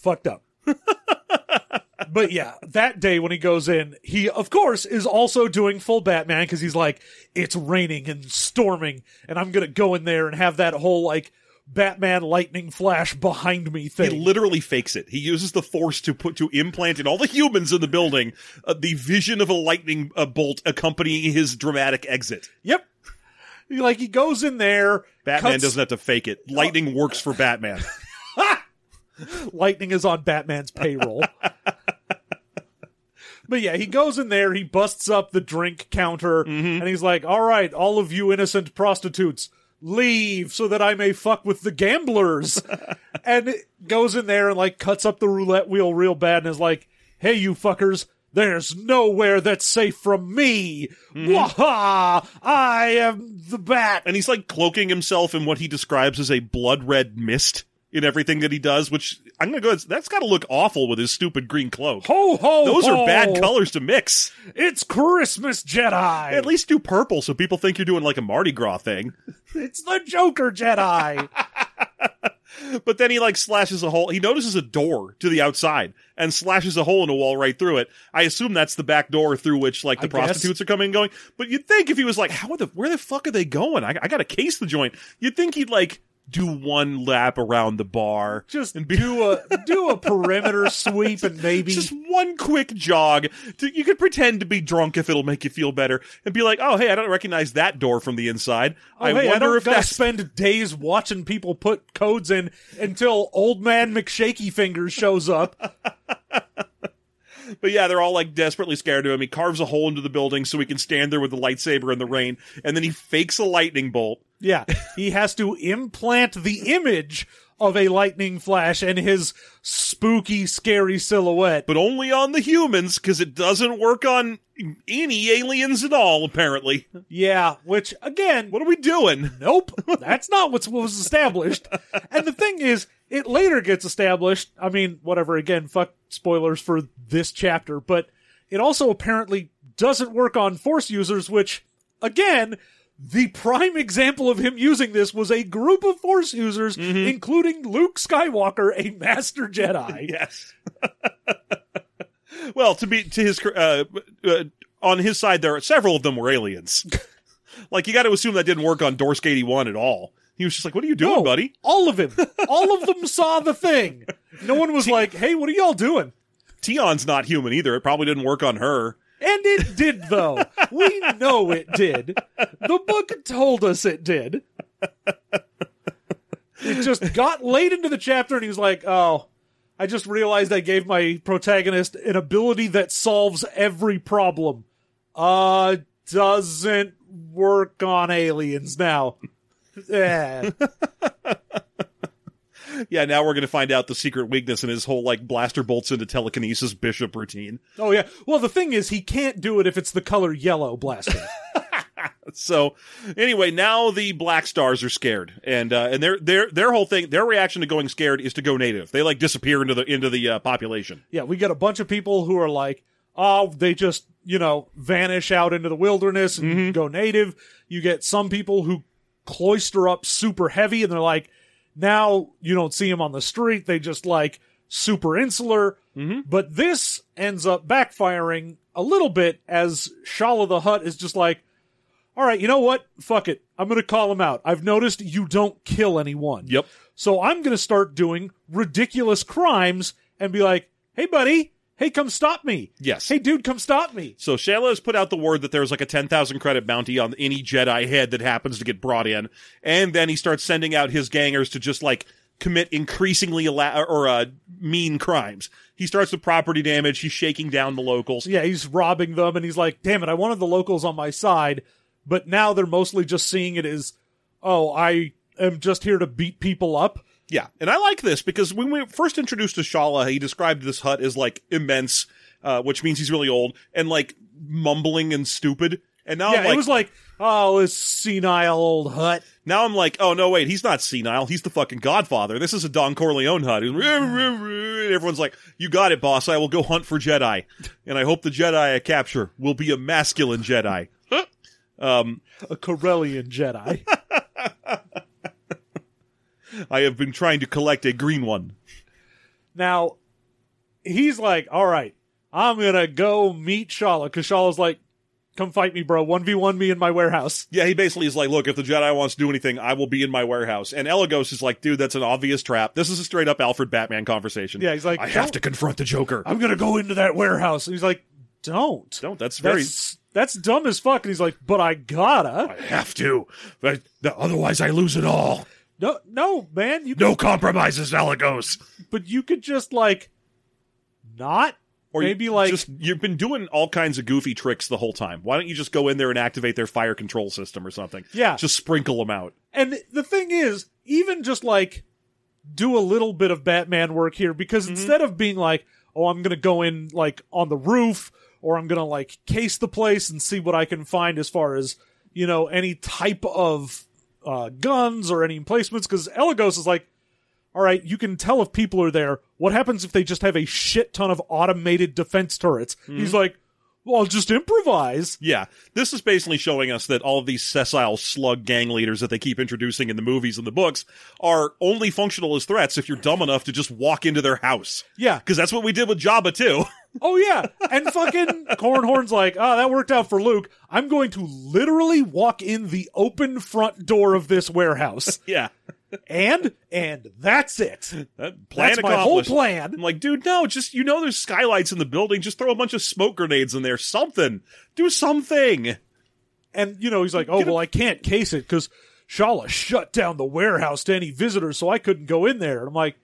fucked up. but yeah, that day when he goes in, he of course is also doing full Batman because he's like, it's raining and storming, and I'm gonna go in there and have that whole like Batman lightning flash behind me thing. He literally fakes it. He uses the force to put to implant in all the humans in the building uh, the vision of a lightning uh, bolt accompanying his dramatic exit. yep. Like he goes in there. Batman cuts- doesn't have to fake it. Lightning works for Batman. Lightning is on Batman's payroll. but yeah, he goes in there, he busts up the drink counter, and he's like, All right, all of you innocent prostitutes, leave so that I may fuck with the gamblers. and it goes in there and like cuts up the roulette wheel real bad and is like, Hey, you fuckers. There's nowhere that's safe from me. Mm-hmm. Waha! I am the bat. and he's like cloaking himself in what he describes as a blood red mist in everything that he does, which I'm gonna go. That's got to look awful with his stupid green cloak. Ho ho! Those ho. are bad colors to mix. It's Christmas Jedi. At least do purple so people think you're doing like a Mardi Gras thing. It's the Joker Jedi. But then he like slashes a hole. He notices a door to the outside and slashes a hole in a wall right through it. I assume that's the back door through which like the I guess. prostitutes are coming and going. But you'd think if he was like, how the where the fuck are they going? I, I got to case the joint. You'd think he'd like do one lap around the bar, Just and be do a do a perimeter sweep and maybe just one quick jog. To, you could pretend to be drunk if it'll make you feel better, and be like, "Oh, hey, I don't recognize that door from the inside. oh, I hey, I wonder don't if gotta spend days watching people put codes in until old man McShaky Fingers shows up. But yeah, they're all like desperately scared of him. He carves a hole into the building so he can stand there with the lightsaber in the rain, and then he fakes a lightning bolt. Yeah, he has to implant the image of a lightning flash and his spooky, scary silhouette. But only on the humans, because it doesn't work on any aliens at all, apparently. Yeah, which again, What are we doing? Nope, that's not what was established. and the thing is, it later gets established. I mean, whatever. Again, fuck spoilers for this chapter, but it also apparently doesn't work on Force users. Which, again, the prime example of him using this was a group of Force users, including Luke Skywalker, a Master Jedi. Yes. well, to be to his uh, uh, on his side, there are several of them were aliens. like you got to assume that didn't work on Dorsk eighty one at all. He was just like, "What are you doing, No, buddy?" All of him. All of them saw the thing. No one was like, "Hey, what are y'all doing?" Tionne's not human either. It probably didn't work on her. And it did, though. We know it did. The book told us it did. It just got late into the chapter, and he was like, oh, I just realized I gave my protagonist an ability that solves every problem. Uh, doesn't work on aliens now. Eh. Yeah, now we're going to find out the secret weakness in his whole like blaster bolts into telekinesis bishop routine. Oh, yeah. Well, the thing is, he can't do it if it's the color yellow blaster. So anyway, now the Black Stars are scared, and uh, and their their their whole thing, their reaction to going scared is to go native. They like disappear into the into the uh, population. Yeah, we get a bunch of people who are like, oh, they just, you know, vanish out into the wilderness and go native. You get some people who cloister up super heavy and they're like, now you don't see them on the street. They just like super insular. Mm-hmm. But this ends up backfiring a little bit as Shala the Hutt is just like, all right, you know what? Fuck it. I'm going to call him out. I've noticed you don't kill anyone. Yep. So I'm going to start doing ridiculous crimes and be like, hey, buddy, hey, come stop me. Yes. Hey, dude, come stop me. So Shayla has put out the word that there's like a 10,000 credit bounty on any Jedi head that happens to get brought in. And then he starts sending out his gangers to just like commit increasingly ala- or uh, mean crimes. He starts with property damage. He's shaking down the locals. Yeah, he's robbing them and he's like, damn it, I wanted the locals on my side, but now they're mostly just seeing it as, oh, I am just here to beat people up. Yeah, and I like this because when we first introduced to Shala, he described this Hutt as like immense, uh, which means he's really old and like mumbling and stupid. And now yeah, I'm like, it was like, oh, this senile old Hutt. now I'm like, oh no, wait, he's not senile. He's the fucking Godfather. This is a Don Corleone Hutt. And everyone's like, you got it, boss. I will go hunt for Jedi, and I hope the Jedi I capture will be a masculine Jedi. Um, A Corellian Jedi. I have been trying to collect a green one. Now, he's like, all right, I'm going to go meet Shala because Shala's like, come fight me, bro. One v one me in my warehouse. Yeah, he basically is like, look, if the Jedi wants to do anything, I will be in my warehouse. And Elegos is like, dude, that's an obvious trap. This is a straight up Alfred Batman conversation. Yeah, he's like, I have to confront the Joker. I'm gonna go into that warehouse. And he's like, don't. Don't. That's very. That's that's dumb as fuck. And he's like, but I gotta. I have to. But, otherwise, I lose it all. No, no, man. You No compromises, Elegos. but you could just like not Or maybe you like just you've been doing all kinds of goofy tricks the whole time. Why don't you just go in there and activate their fire control system or something? Yeah. Just sprinkle them out. and the thing is even just like do a little bit of batman work here because Mm-hmm. instead of being like oh i'm gonna go in like on the roof or i'm gonna like case the place and see what i can find as far as you know any type of uh guns or any emplacements because elegos is like all right you can tell if people are there what happens if they just have a shit ton of automated defense turrets Mm-hmm. he's like well I'll just improvise Yeah, this is basically showing us that all of these sessile slug gang leaders that they keep introducing in the movies and the books are only functional as threats if you're dumb enough to just walk into their house. yeah Because that's what we did with Jabba too. Oh yeah, and fucking Corran Horn's like, oh, that worked out for Luke. I'm going to literally walk in the open front door of this warehouse, yeah, and and that's it. that plan That's my whole plan. I'm like, dude, no, just you know, there's skylights in the building. Just throw a bunch of smoke grenades in there. Something. Do something. And you know, he's like, oh well, I can't case it because Shala shut down the warehouse to any visitors, so I couldn't go in there. And I'm like,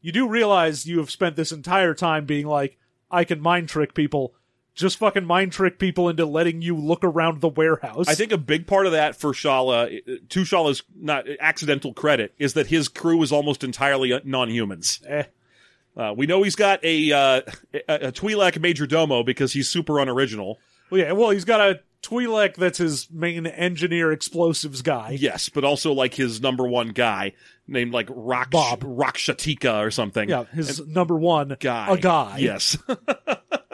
you do realize you have spent this entire time being like, I can mind trick people. Just fucking mind trick people into letting you look around the warehouse. I think a big part of that for Shala, to Shala's not accidental credit, is that his crew is almost entirely non-humans. Eh. Uh, we know he's got a uh, a, a Twi'lek major domo because he's super unoriginal. Well, yeah, well, he's got a Twi'lek that's his main engineer explosives guy. Yes, but also like his number one guy named like Rock Bob. Rakshatika or something. Yeah, his number one guy. a guy. Yes.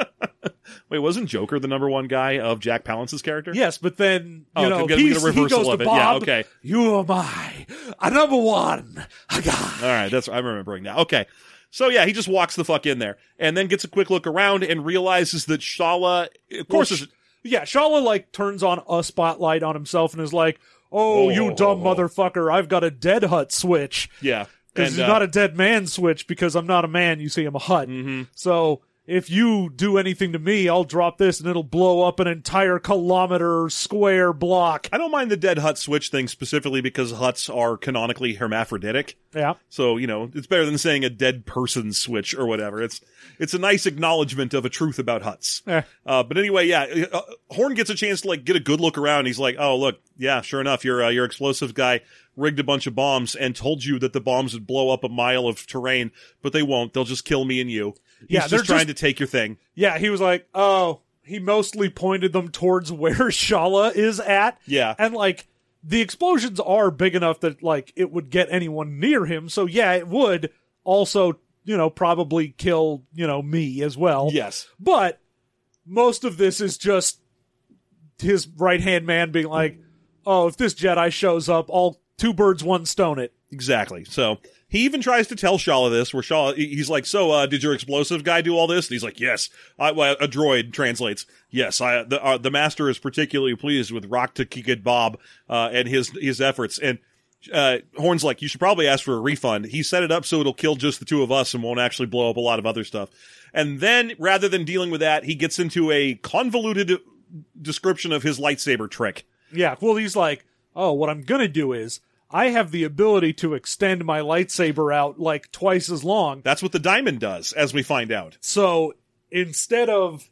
Wait, wasn't Joker the number one guy of Jack Palance's character? Yes, but then Oh, you know a he's, he goes of to it. Yeah, Bob. okay. You are my a number one a guy. All right, that's I'm remembering now. Okay. So yeah, he just walks the fuck in there and then gets a quick look around and realizes that Shala of course Well, is Yeah, Shala like turns on a spotlight on himself and is like, "Oh, Oh, you dumb oh, oh. motherfucker! I've got a dead Hutt switch yeah. because it's uh, not a dead man switch because I'm not a man. You see, I'm a Hutt. mhm. So." If you do anything to me, I'll drop this and it'll blow up an entire kilometer square block. I don't mind the dead Hutt switch thing specifically because Hutts are canonically hermaphroditic. Yeah. So, you know, it's better than saying a dead person switch or whatever. It's it's a nice acknowledgement of a truth about Hutts. Eh. Uh, but anyway, yeah, uh, Horn gets a chance to like get a good look around. He's like, "Oh, look, yeah, sure enough, your uh, your explosive guy rigged a bunch of bombs and told you that the bombs would blow up a mile of terrain, but they won't. They'll just kill me and you. He's Yeah, they're just trying just- to take your thing. Yeah, he was like, oh, he mostly pointed them towards where Shala is at. Yeah. And like, the explosions are big enough that like it would get anyone near him. So yeah, it would also, you know, probably kill, you know, me as well. Yes. But most of this is just his right hand man being like, oh, if this Jedi shows up, I'll two birds, one stone it. Exactly. So he even tries to tell Shala this, where Shala, he's like, "So, uh, did your explosive guy do all this?" And he's like, "Yes." I, well, a droid translates, "Yes." I, the, uh, the master is particularly pleased with Rock to Kikid Bob uh, and his his efforts. And uh, Horn's like, "You should probably ask for a refund." He set it up so it'll kill just the two of us and won't actually blow up a lot of other stuff. And then, rather than dealing with that, he gets into a convoluted description of his lightsaber trick. Yeah, well, he's like, oh, what I'm gonna do is I have the ability to extend my lightsaber out like twice as long. That's what the diamond does, as we find out. So instead of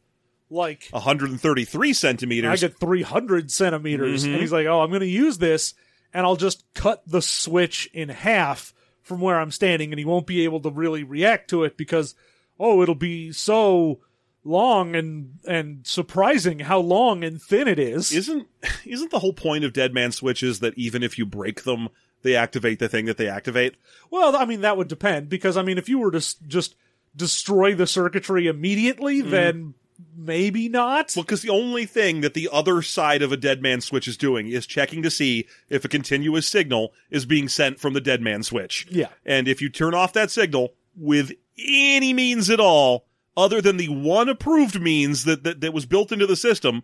like 133 centimeters, I get 300 centimeters, Mhm. and he's like, oh, I'm gonna use this, and I'll just cut the switch in half from where I'm standing, and he won't be able to really react to it because, oh, it'll be so long and and surprising how long and thin it is. isn't isn't the whole point of dead man switches that even if you break them they activate the thing that they activate Well, I mean, that would depend because I mean, if you were to s- just destroy the circuitry immediately, mm-hmm. then maybe not. well because the only thing that the other side of a dead man switch is doing is checking to see if a continuous signal is being sent from the dead man switch Yeah. and if you turn off that signal with any means at all other than the one approved means that that, that was built into the system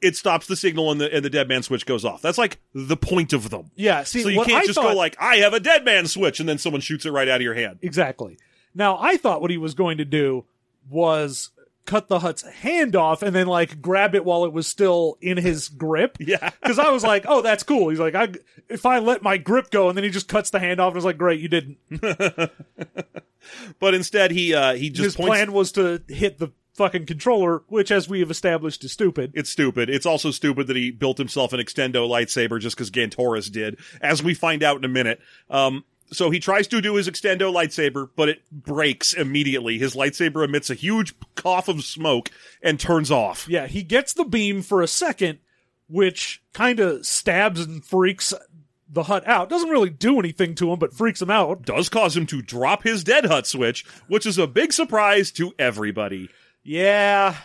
it- stops the signal and the and the dead man switch goes off. That's like the point of them. Yeah, see, so you can't I just thought, go like, I have a dead man switch, and then someone shoots it right out of your hand. exactly. Now, I thought what he was going to do was cut the Hutt's hand off and then like grab it while it was still in his grip. Yeah. Because I was like, oh, that's cool. He's like, I, if I let my grip go, and then he just cuts the hand off, and I was like, great, you didn't. But instead, he uh he just His points. plan was to hit the fucking controller, which, as we have established, is stupid. It's stupid. It's also stupid that he built himself an extendo lightsaber just because Gantoris did, as we find out in a minute. Um, so he tries to do his extendo lightsaber, but it breaks immediately. His lightsaber emits a huge cough of smoke and turns off. Yeah, he gets the beam for a second, which kind of stabs and freaks the Hutt out. Doesn't really do anything to him, but freaks him out. Does cause him to drop his dead Hutt switch, which is a big surprise to everybody. Yeah.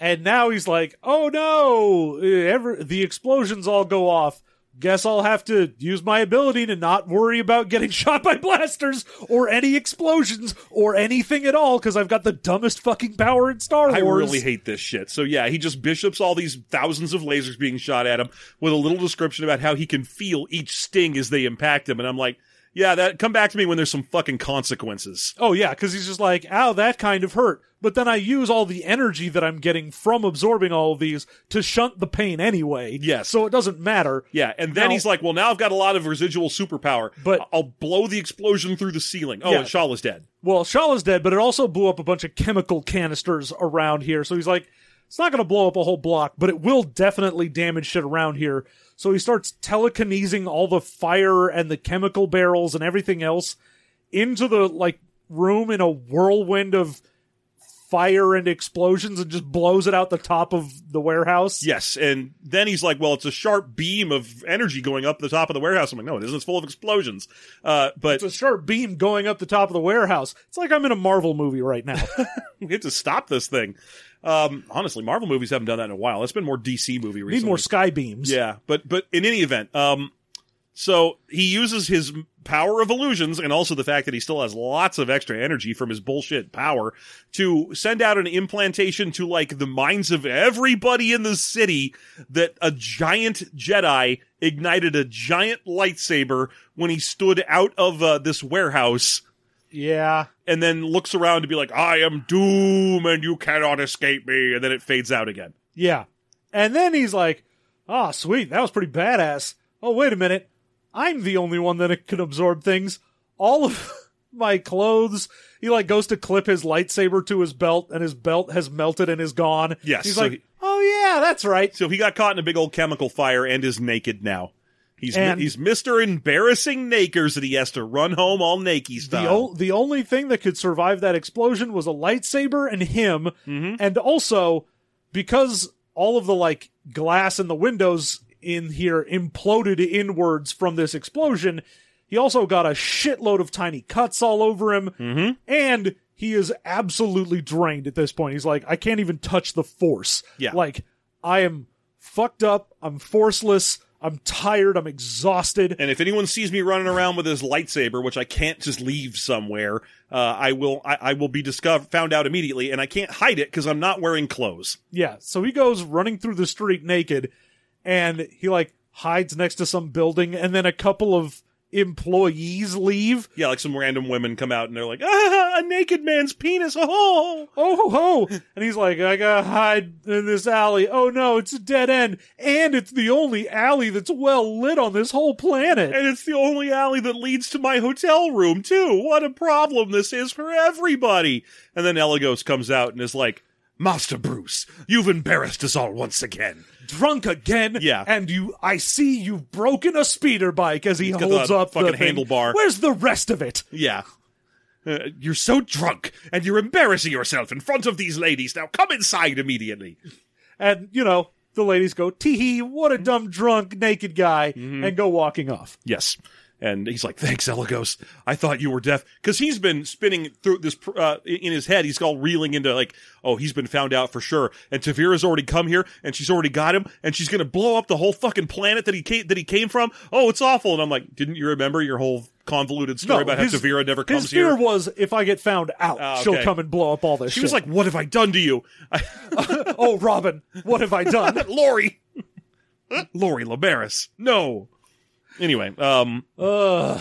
And now he's like, oh no, ever the explosions all go off. Guess I'll have to use my ability to not worry about getting shot by blasters or any explosions or anything at all because I've got the dumbest fucking power in Star Wars. I really hate this shit. So yeah, he just bishops all these thousands of lasers being shot at him with a little description about how he can feel each sting as they impact him. And I'm like, yeah, that come back to me when there's some fucking consequences. Oh yeah, because he's just like, ow, that kind of hurt. But then I use all the energy that I'm getting from absorbing all of these to shunt the pain anyway. Yes. So it doesn't matter. Yeah, and then Now- he's like, well, now I've got a lot of residual superpower, But- I'll blow the explosion through the ceiling. Oh, Yeah. and Shala's dead. Well, Shala's dead, but it also blew up a bunch of chemical canisters around here. So he's like, it's not going to blow up a whole block, but it will definitely damage shit around here. So he starts telekinesing all the fire and the chemical barrels and everything else into the like room in a whirlwind of fire and explosions and just blows it out the top of the warehouse. Yes, and then he's like, well, it's a sharp beam of energy going up the top of the warehouse. I'm like, no, it isn't. It's full of explosions. Uh, but It's a sharp beam going up the top of the warehouse. It's like I'm in a Marvel movie right now. we have to stop this thing. Um, honestly, Marvel movies haven't done that in a while. It's been more DC movie recently. Need more sky beams. Yeah, but but in any event, um, so he uses his power of illusions and also the fact that he still has lots of extra energy from his bullshit power to send out an implantation to like the minds of everybody in the city that a giant Jedi ignited a giant lightsaber when he stood out of uh, this warehouse Yeah. and then looks around to be like, I am doom and you cannot escape me. And then it fades out again. Yeah. And then he's like, oh, sweet. That was pretty badass. Oh, wait a minute. I'm the only one that can absorb things. All of my clothes. He like goes to clip his lightsaber to his belt and his belt has melted and is gone. Yes, He's so like, he- oh yeah, that's right. So he got caught in a big old chemical fire and is naked now. He's And- he's Mister Embarrassing Nakers that he has to run home all naked The, style. o- the only thing that could survive that explosion was a lightsaber and him. Mhm. And also, because all of the like glass in the windows in here imploded inwards from this explosion, he also got a shitload of tiny cuts all over him. Mhm. And he is absolutely drained at this point. He's like, I can't even touch the force. Yeah. Like, I am fucked up. I'm forceless. I'm tired. I'm exhausted. And if anyone sees me running around with his lightsaber, which I can't just leave somewhere, uh, I will I, I will be discovered found out immediately, and I can't hide it because I'm not wearing clothes. Yeah, so he goes running through the street naked and he like hides next to some building and then a couple of employees leave. Yeah, like some random women come out and they're like, ah, a naked man's penis. Oh, Oh ho ho! And he's like, I gotta hide in this alley. Oh no, it's a dead end. And it's the only alley that's well lit on this whole planet. and it's the only alley that leads to my hotel room too. What a problem this is for everybody. And then Elegos comes out and is like, Master Bruce, you've embarrassed us all once again. Drunk again. Yeah. And you, I see you've broken a speeder bike as he got holds the up fucking the thing. handlebar. Where's the rest of it? Yeah. Uh, you're so drunk, and you're embarrassing yourself in front of these ladies. Now come inside immediately. And, you know, the ladies go, tee hee, what a dumb drunk naked guy, Mm-hmm. and go walking off. Yes. And he's like, thanks, Elegos. I thought you were deaf. Cause he's been spinning through this, uh, in his head. He's all reeling into like, oh, he's been found out for sure. And Tavira's already come here and she's already got him and she's going to blow up the whole fucking planet that he came, that he came from. Oh, it's awful. And I'm like, didn't you remember your whole convoluted story No, about his- how Tavira never comes His fear here. was if I get found out, Oh, she'll okay. come and blow up all this She shit. was like, "What have I done to you, "Oh, Robin, what have I done?" Lori? Lori Labaris? No." Anyway, um, Ugh.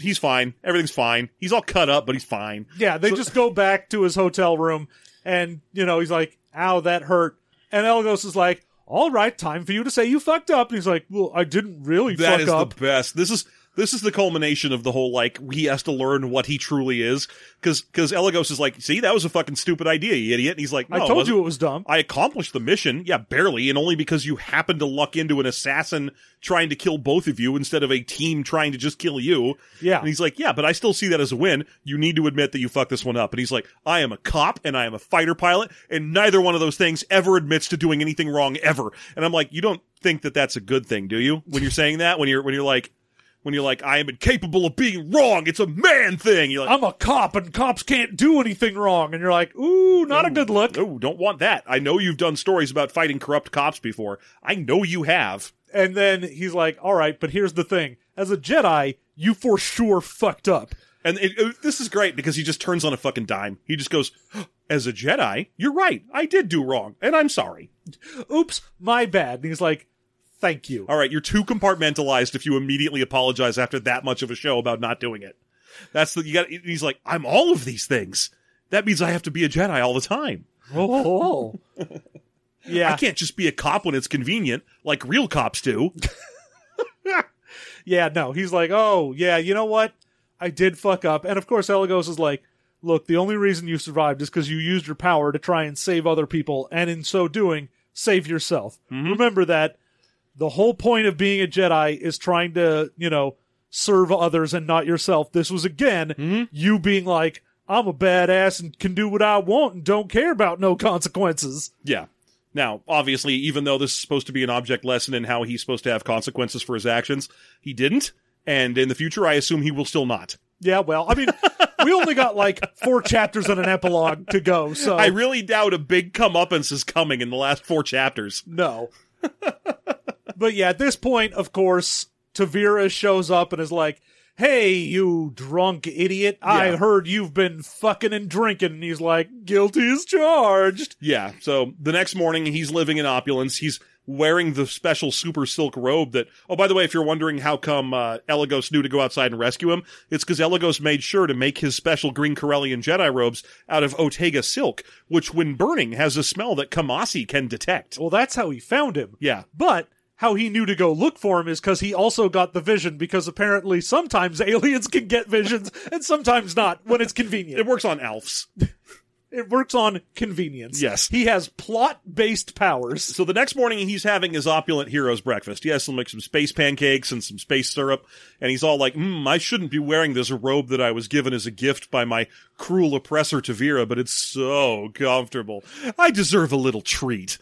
he's fine. Everything's fine. He's all cut up, but he's fine. Yeah, they just go back to his hotel room, and you know he's like, "Ow, that hurt," and Elegos is like, "All right, time for you to say you fucked up." And he's like, "Well, I didn't really That fuck is up." the best. This is this is the culmination of the whole like he has to learn what he truly is because because Elegos is like, see, that was a fucking stupid idea, you idiot. And he's like, no, I told wasn't. you it was dumb. I accomplished the mission, yeah, barely, and only because you happened to luck into an assassin trying to kill both of you instead of a team trying to just kill you. Yeah. And he's like, yeah, but I still see that as a win. You need to admit that you fucked this one up. And he's like, I am a cop and I am a fighter pilot, and neither one of those things ever admits to doing anything wrong ever. And I'm like, you don't think that that's a good thing, do you? When you're saying that, when you're when you're like. When you're like, I am incapable of being wrong. It's a man thing. You're like, I'm a cop, and cops can't do anything wrong. And you're like, "Ooh, not a good look." no, don't want that. I know you've done stories about fighting corrupt cops before. I know you have. And then he's like, "All right, but here's the thing: as a Jedi, you for sure fucked up." And it, it- this is great because he just turns on a fucking dime. He just goes, as a Jedi, you're right. I did do wrong, and I'm sorry. Oops, my bad. And he's like, "Thank you." All right, you're too compartmentalized if you immediately apologize after that much of a show about not doing it. That's the you got. He's like, I'm all of these things. That means I have to be a Jedi all the time. Oh, yeah. I can't just be a cop when it's convenient, like real cops do. Yeah, no. He's like, oh, yeah, you know what? I did fuck up. And of course, Elegos is like, look, the only reason you survived is because you used your power to try and save other people, and in so doing, save yourself. Mm-hmm. Remember that the whole point of being a Jedi is trying to, you know, serve others and not yourself. This was, again, mm-hmm. you being like, I'm a badass and can do what I want and don't care about no consequences. Yeah. Now, obviously, even though this is supposed to be an object lesson in how he's supposed to have consequences for his actions, he didn't. And in the future, I assume he will still not. Yeah, well, I mean, we only got like four chapters and an epilogue to go, so I really doubt a big comeuppance is coming in the last four chapters. no. but yeah, at this point, of course, Tavira shows up and is like, Hey, you drunk idiot. I Yeah. heard you've been fucking and drinking. And he's like, Guilty as charged. Yeah. So the next morning, he's living in opulence. He's wearing the special super silk robe that, oh, by the way, if you're wondering how come uh, Elegos knew to go outside and rescue him, it's because Elegos made sure to make his special green Corellian Jedi robes out of Otega silk, which when burning has a smell that Caamasi can detect. Well, that's how he found him. Yeah. But how he knew to go look for him is because he also got the vision because apparently sometimes aliens can get visions and sometimes not when it's convenient. It works on elves. It works on convenience. Yes. He has plot based powers. So the next morning, he's having his opulent hero's breakfast. He has some like some space pancakes and some space syrup, and he's all like, "Hmm, I shouldn't be wearing this robe that I was given as a gift by my cruel oppressor Tavira, but it's so comfortable. I deserve a little treat.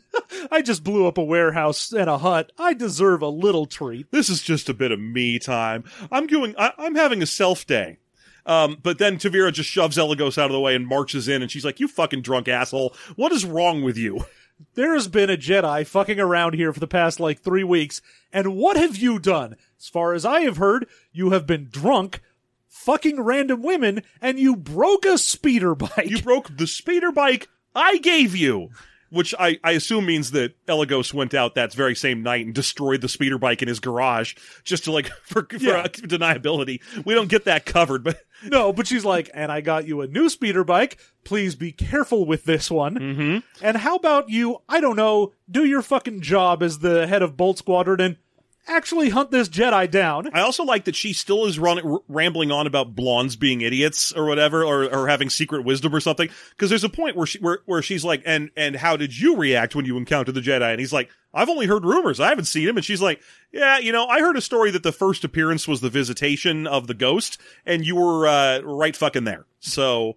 I just blew up a warehouse and a Hutt. I deserve a little treat. This is just a bit of me time. I'm doing. I, I'm having a self day." Um, but then Tavira just shoves Elegos out of the way and marches in, and she's like, "You fucking drunk asshole! What is wrong with you?" There has been a Jedi fucking around here for the past like three weeks, and what have you done? As far as I have heard, you have been drunk, fucking random women, and you broke a speeder bike. You broke the speeder bike I gave you. Which I, I assume means that Elegos went out that very same night and destroyed the speeder bike in his garage just to like for, for Yeah. uh, deniability. We don't get that covered, but No, but she's like, and I got you a new speeder bike. Please be careful with this one. Mm-hmm. And how about you, I don't know, do your fucking job as the head of Bolt Squadron and actually hunt this Jedi down. I also like that she still is running, r- rambling on about blondes being idiots or whatever, or, or having secret wisdom or something. Because there's a point where she where, where she's like, and and how did you react when you encountered the Jedi? And he's like, I've only heard rumors, I haven't seen him. And she's like, Yeah, you know, I heard a story that the first appearance was the visitation of the ghost, and you were uh, right fucking there. So.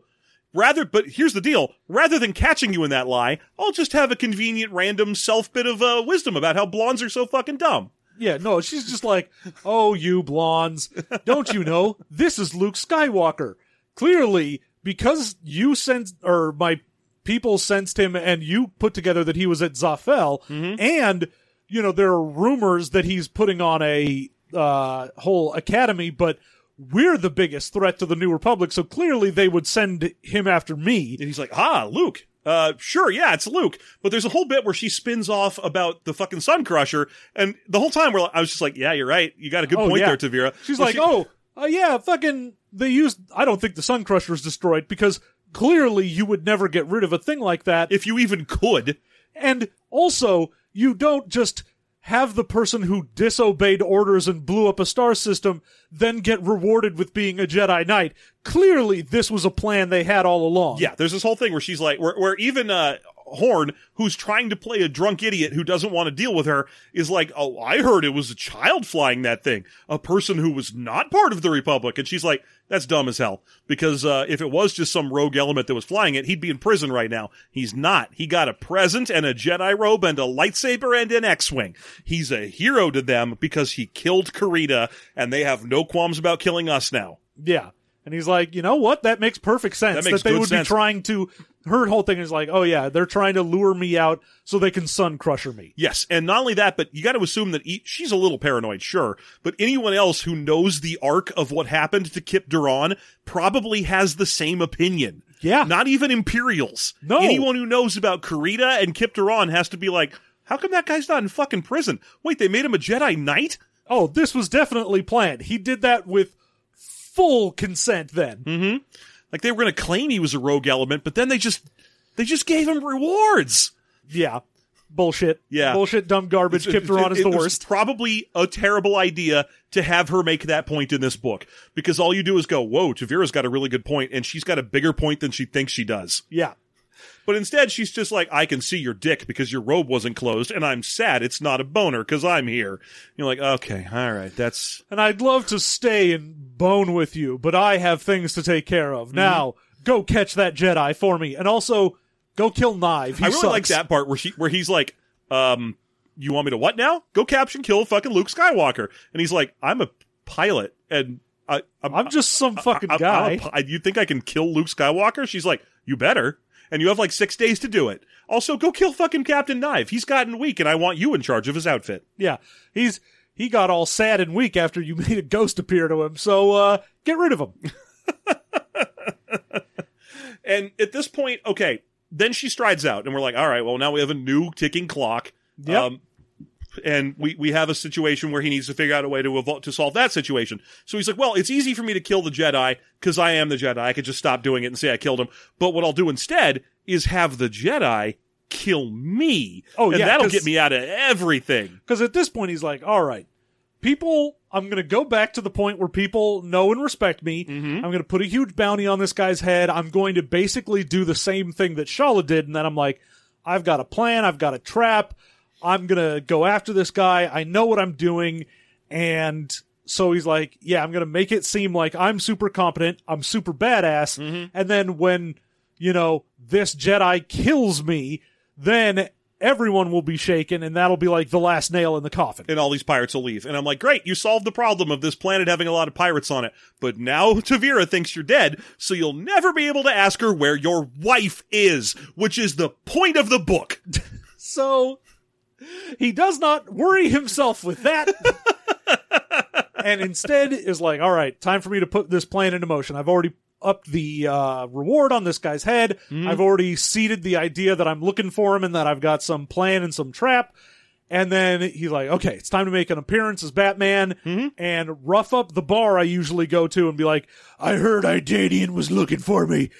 Rather, but here's the deal. Rather than catching you in that lie, I'll just have a convenient random self bit of uh, wisdom about how blondes are so fucking dumb. Yeah, no, she's just like, oh, you blondes. Don't you know? This is Luke Skywalker. Clearly, because you sensed, or my people sensed him and you put together that he was at Zafel, and, you know, there are rumors that he's putting on a uh, whole academy, but we're the biggest threat to the New Republic, so clearly they would send him after me. And he's like, ah, Luke. Uh, sure, yeah, it's Luke. But there's a whole bit where she spins off about the fucking Sun Crusher, and the whole time we're, I was just like, yeah, you're right. You got a good Oh, point yeah. there, Tavira. She's But like, she- oh, uh, yeah, fucking, they used, I don't think the Sun Crusher is destroyed because clearly you would never get rid of a thing like that. if you even could. And also, you don't just have the person who disobeyed orders and blew up a star system then get rewarded with being a Jedi Knight. Clearly, this was a plan they had all along. Yeah, there's this whole thing where she's like, where, where even uh, Horn, who's trying to play a drunk idiot who doesn't want to deal with her, is like, oh, I heard it was a child flying that thing, a person who was not part of the Republic, and she's like, that's dumb as hell because uh, if it was just some rogue element that was flying it, he'd be in prison right now. He's not. He got a present and a Jedi robe and a lightsaber and an X-wing. He's a hero to them because he killed Carida, and they have no qualms about killing us now. Yeah. And he's like, you know what? That makes perfect sense. That makes they would sense. be trying to. Her whole thing is like, oh yeah, they're trying to lure me out so they can sun crusher me. Yes, and not only that, but you got to assume that e- she's a little paranoid, sure, but anyone else who knows the arc of what happened to Kyp Durron probably has the same opinion. Yeah. Not even Imperials. No. Anyone who knows about Carida and Kyp Durron has to be like, how come that guy's not in fucking prison? Wait, they made him a Jedi Knight? Oh, this was definitely planned. He did that with full consent. Then mm-hmm. Like they were going to claim he was a rogue element, but then they just they just gave him rewards. yeah, bullshit. Yeah. bullshit, dumb garbage. Kyp Durron is the worst. Probably a terrible idea to have her make that point in this book because all you do is go, "Whoa, Tavira's got a really good point, and she's got a bigger point than she thinks she does." Yeah, But instead, she's just like, "I can see your dick because your robe wasn't closed, and I'm sad it's not a boner because I'm here." You're like, "Okay, all right, that's and I'd love to stay and bone with you, but I have things to take care Mm-hmm. of. Now, go catch that Jedi for me, and also go kill Knive. He I really sucks. like that part where she where he's like, um, you want me to what now? Go capture and kill fucking Luke Skywalker. And he's like, I'm a pilot and I I'm, I'm just some fucking I- I'm- guy. You think I can kill Luke Skywalker? She's like, you better. And you have like six days to do it. Also, go kill fucking Captain Knife. He's gotten weak, and I want you in charge of his outfit. Yeah, he's he got all sad and weak after you made a ghost appear to him. So uh, get rid of him. And at this point, okay, then she strides out, and we're like, all right, well, now we have a new ticking clock. Yep. And we, we have a situation where he needs to figure out a way to evol- to solve that situation. So he's like, well, it's easy for me to kill the Jedi because I am the Jedi. I could just stop doing it and say I killed him. But what I'll do instead is have the Jedi kill me. Oh, and yeah, that'll get me out of everything. Because at this point, he's like, all right, people, I'm going to go back to the point where people know and respect me. Mm-hmm. I'm going to put a huge bounty on this guy's head. I'm going to basically do the same thing that Shala did. And then I'm like, I've got a plan. I've got a trap. I'm going to go after this guy. I know what I'm doing. And so he's like, yeah, I'm going to make it seem like I'm super competent. I'm super badass. Mm-hmm. And then when, you know, this Jedi kills me, then everyone will be shaken and that'll be like the last nail in the coffin. And all these pirates will leave. And I'm like, great, you solved the problem of this planet having a lot of pirates on it. But now Tavira thinks you're dead, so you'll never be able to ask her where your wife is, which is the point of the book. So he does not worry himself with that. and instead is like, all right, time for me to put this plan into motion. I've already upped the uh, reward on this guy's head. I've already seeded the idea that I'm looking for him and that I've got some plan and some trap. And then he's like, okay, it's time to make an appearance as Batman and rough up the bar I usually go to and be like, I heard Idanian was looking for me.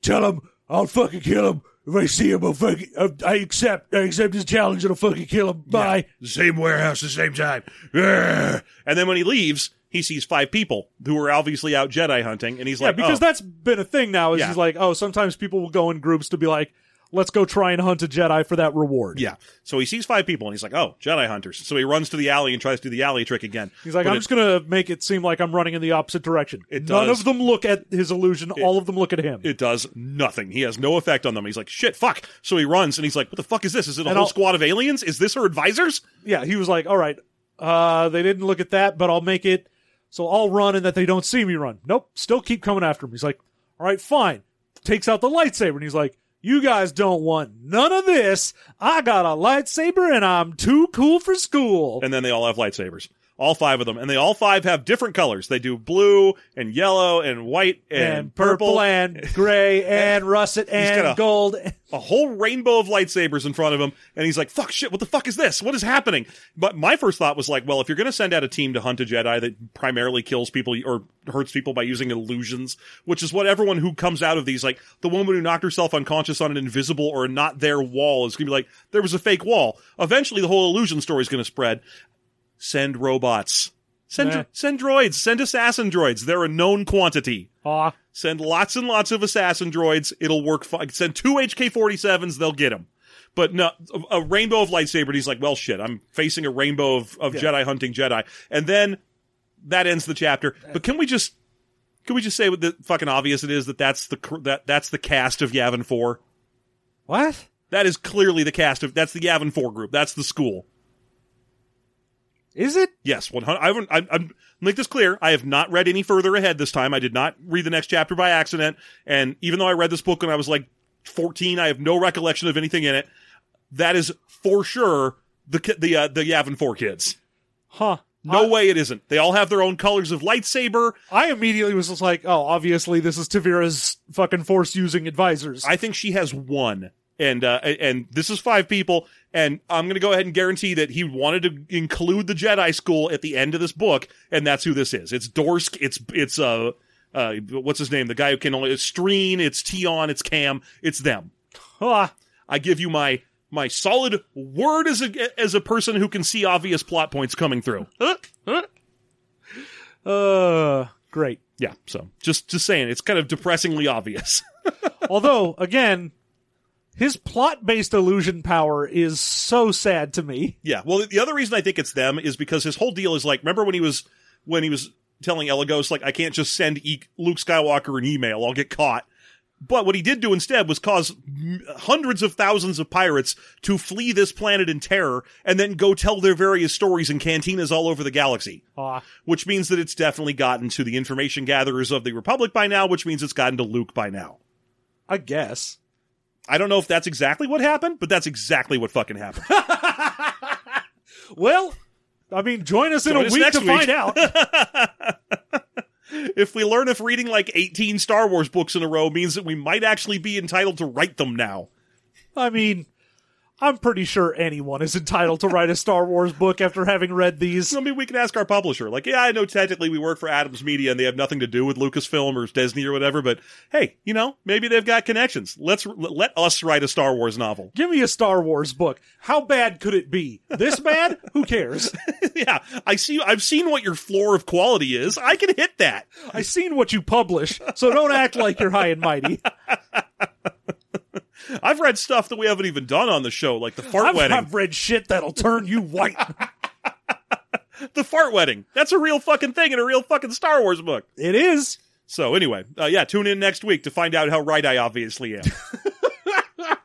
Tell him I'll fucking kill him. If I see him, I'll fucking, I, I accept, I accept his challenge and I'll fucking kill him. Bye. Same warehouse, the same time. And then when he leaves, he sees five people who are obviously out Jedi hunting, and he's Yeah, like, because oh. that's been a thing now. Is Yeah. he's like, oh, sometimes people will go in groups to be like, let's go try and hunt a Jedi for that reward. Yeah. So he sees five people, and he's like, oh, Jedi hunters. So he runs to the alley and tries to do the alley trick again. He's like, But I'm it- just gonna make it seem like I'm running in the opposite direction. It None does. of them look at his illusion. all of them look at him. It does nothing. He has no effect on them. He's like, shit, fuck. So he runs, and he's like, what the fuck is this? Is it a And whole I'll- squad of aliens? Is this her advisors? yeah, he was like, all right, uh, they didn't look at that, but I'll make it so I'll run and that they don't see me run. Nope, still keep coming after him. He's like, all right, fine. Takes out the lightsaber and he's like, you guys don't want none of this. I got a lightsaber and I'm too cool for school. And then they all have lightsabers. All five of them, and they all five have different colors. They do blue and yellow and white and, and, purple and gray and russet got and a- gold. a whole rainbow of lightsabers in front of him, and he's like, "Fuck shit! What the fuck is this? What is happening?" But my first thought was like, "Well, if you're going to send out a team to hunt a Jedi that primarily kills people or hurts people by using illusions, which is what everyone who comes out of these, like the woman who knocked herself unconscious on an invisible or not there wall, is going to be like, there was a fake wall. Eventually, the whole illusion story is going to spread. Send robots." Send, Nah. send droids. Send assassin droids. They're a known quantity. Aw. Send lots and lots of assassin droids. It'll work fine. Send two HK-47s. They'll get them. But no, a, a rainbow of lightsaber. And he's like, well, shit, I'm facing a rainbow of, of Yeah. Jedi hunting Jedi. And then that ends the chapter. But can we just, can we just say what the fucking obvious it is that that's the, that, that's the cast of Yavin 4? What? That is clearly the cast of, that's the Yavin 4 group. That's the school. Is it? Yes, 100. I haven't, I, I'm, make this clear. I have not read any further ahead this time. I did not read the next chapter by accident. And even though I read this book when I was like 14, I have no recollection of anything in it. That is for sure the, the, uh, the Yavin 4 kids. Huh. No I, way it isn't. They all have their own colors of lightsaber. I immediately was just like, oh, obviously this is Tavira's fucking force using advisors. I think she has one. And, uh, and this is five people. And I'm going to go ahead and guarantee that he wanted to include the Jedi school at the end of this book. And that's who this is. It's Dorsk. It's, it's, uh, uh, what's his name? The guy who can only, it's Streen, it's Tionne, it's Kam, it's them. ah, I give you my, my solid word as a, as a person who can see obvious plot points coming through. uh, great. Yeah. So just, just saying, it's kind of depressingly obvious. Although, again, his plot-based illusion power is so sad to me. Yeah. Well, the other reason I think it's them is because his whole deal is like, remember when he was when he was telling Elegos like, I can't just send e- Luke Skywalker an email, I'll get caught. But what he did do instead was cause m- hundreds of thousands of pirates to flee this planet in terror and then go tell their various stories in cantinas all over the galaxy. Ah, Which means that it's definitely gotten to the information gatherers of the Republic by now, which means it's gotten to Luke by now. I guess. I don't know if that's exactly what happened, but that's exactly what fucking happened. Well, I mean, join us in a us week to week. find out. if we learn if reading like 18 Star Wars books in a row means that we might actually be entitled to write them now. I mean, I'm pretty sure anyone is entitled to write a Star Wars book after having read these. I mean, we can ask our publisher, like, yeah, I know technically we work for Adams Media and they have nothing to do with Lucasfilm or Disney or whatever, but hey, you know, maybe they've got connections. Let's let us write a Star Wars novel. Give me a Star Wars book. How bad could it be? This bad? Who cares? yeah, I see. I've seen what your floor of quality is. I can hit that. I've seen what you publish, so don't act like you're high and mighty. I've read stuff that we haven't even done on the show, like the fart I've, wedding. I've read shit that'll turn you white. The fart wedding. That's a real fucking thing in a real fucking Star Wars book. It is. So anyway, uh, yeah, tune in next week to find out how right I obviously am.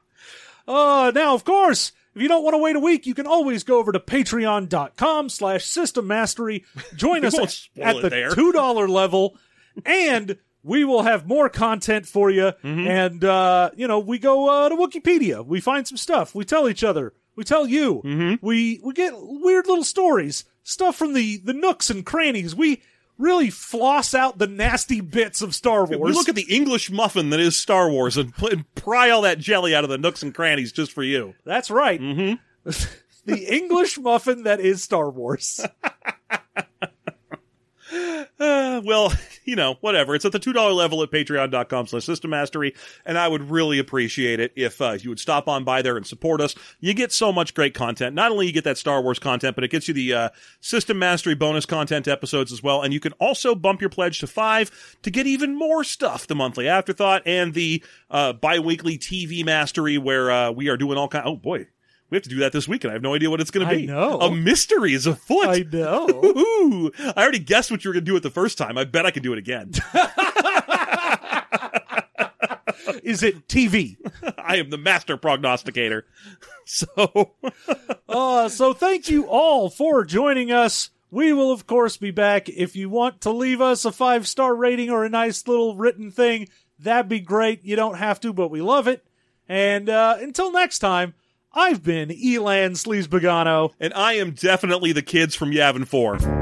Uh, now, of course, if you don't want to wait a week, you can always go over to patreon.com slash system mastery. Join us at, at the there. $2 level, and we will have more content for you. Mm-hmm. And, uh, you know, we go uh, to Wikipedia. We find some stuff. We tell each other. We tell you. Mm-hmm. We, we get weird little stories, stuff from the, the nooks and crannies. We really floss out the nasty bits of Star Wars. we look at the English muffin that is Star Wars and, and pry all that jelly out of the nooks and crannies just for you. That's right. Mm-hmm. the English muffin that is Star Wars. Uh, well, you know, whatever. It's at the $2 level at patreon.com slash system mastery. And I would really appreciate it if uh, you would stop on by there and support us. You get so much great content. Not only you get that Star Wars content, but it gets you the uh, system mastery bonus content episodes as well. And you can also bump your pledge to five to get even more stuff. The monthly afterthought and the uh, bi-weekly TV mastery where uh, we are doing all kind. Oh boy. We have to do that this weekend. I have no idea what it's going to be. I know. A mystery is afoot. I know. Ooh, I already guessed what you were going to do it the first time. I bet I can do it again. Is it TV? I am the master prognosticator. So, Uh, so thank you all for joining us. We will, of course, be back. If you want to leave us a five star rating or a nice little written thing, that'd be great. You don't have to, but we love it. And uh, until next time, I've been Elan Sleazebaggano. and I am definitely the kids from Yavin 4.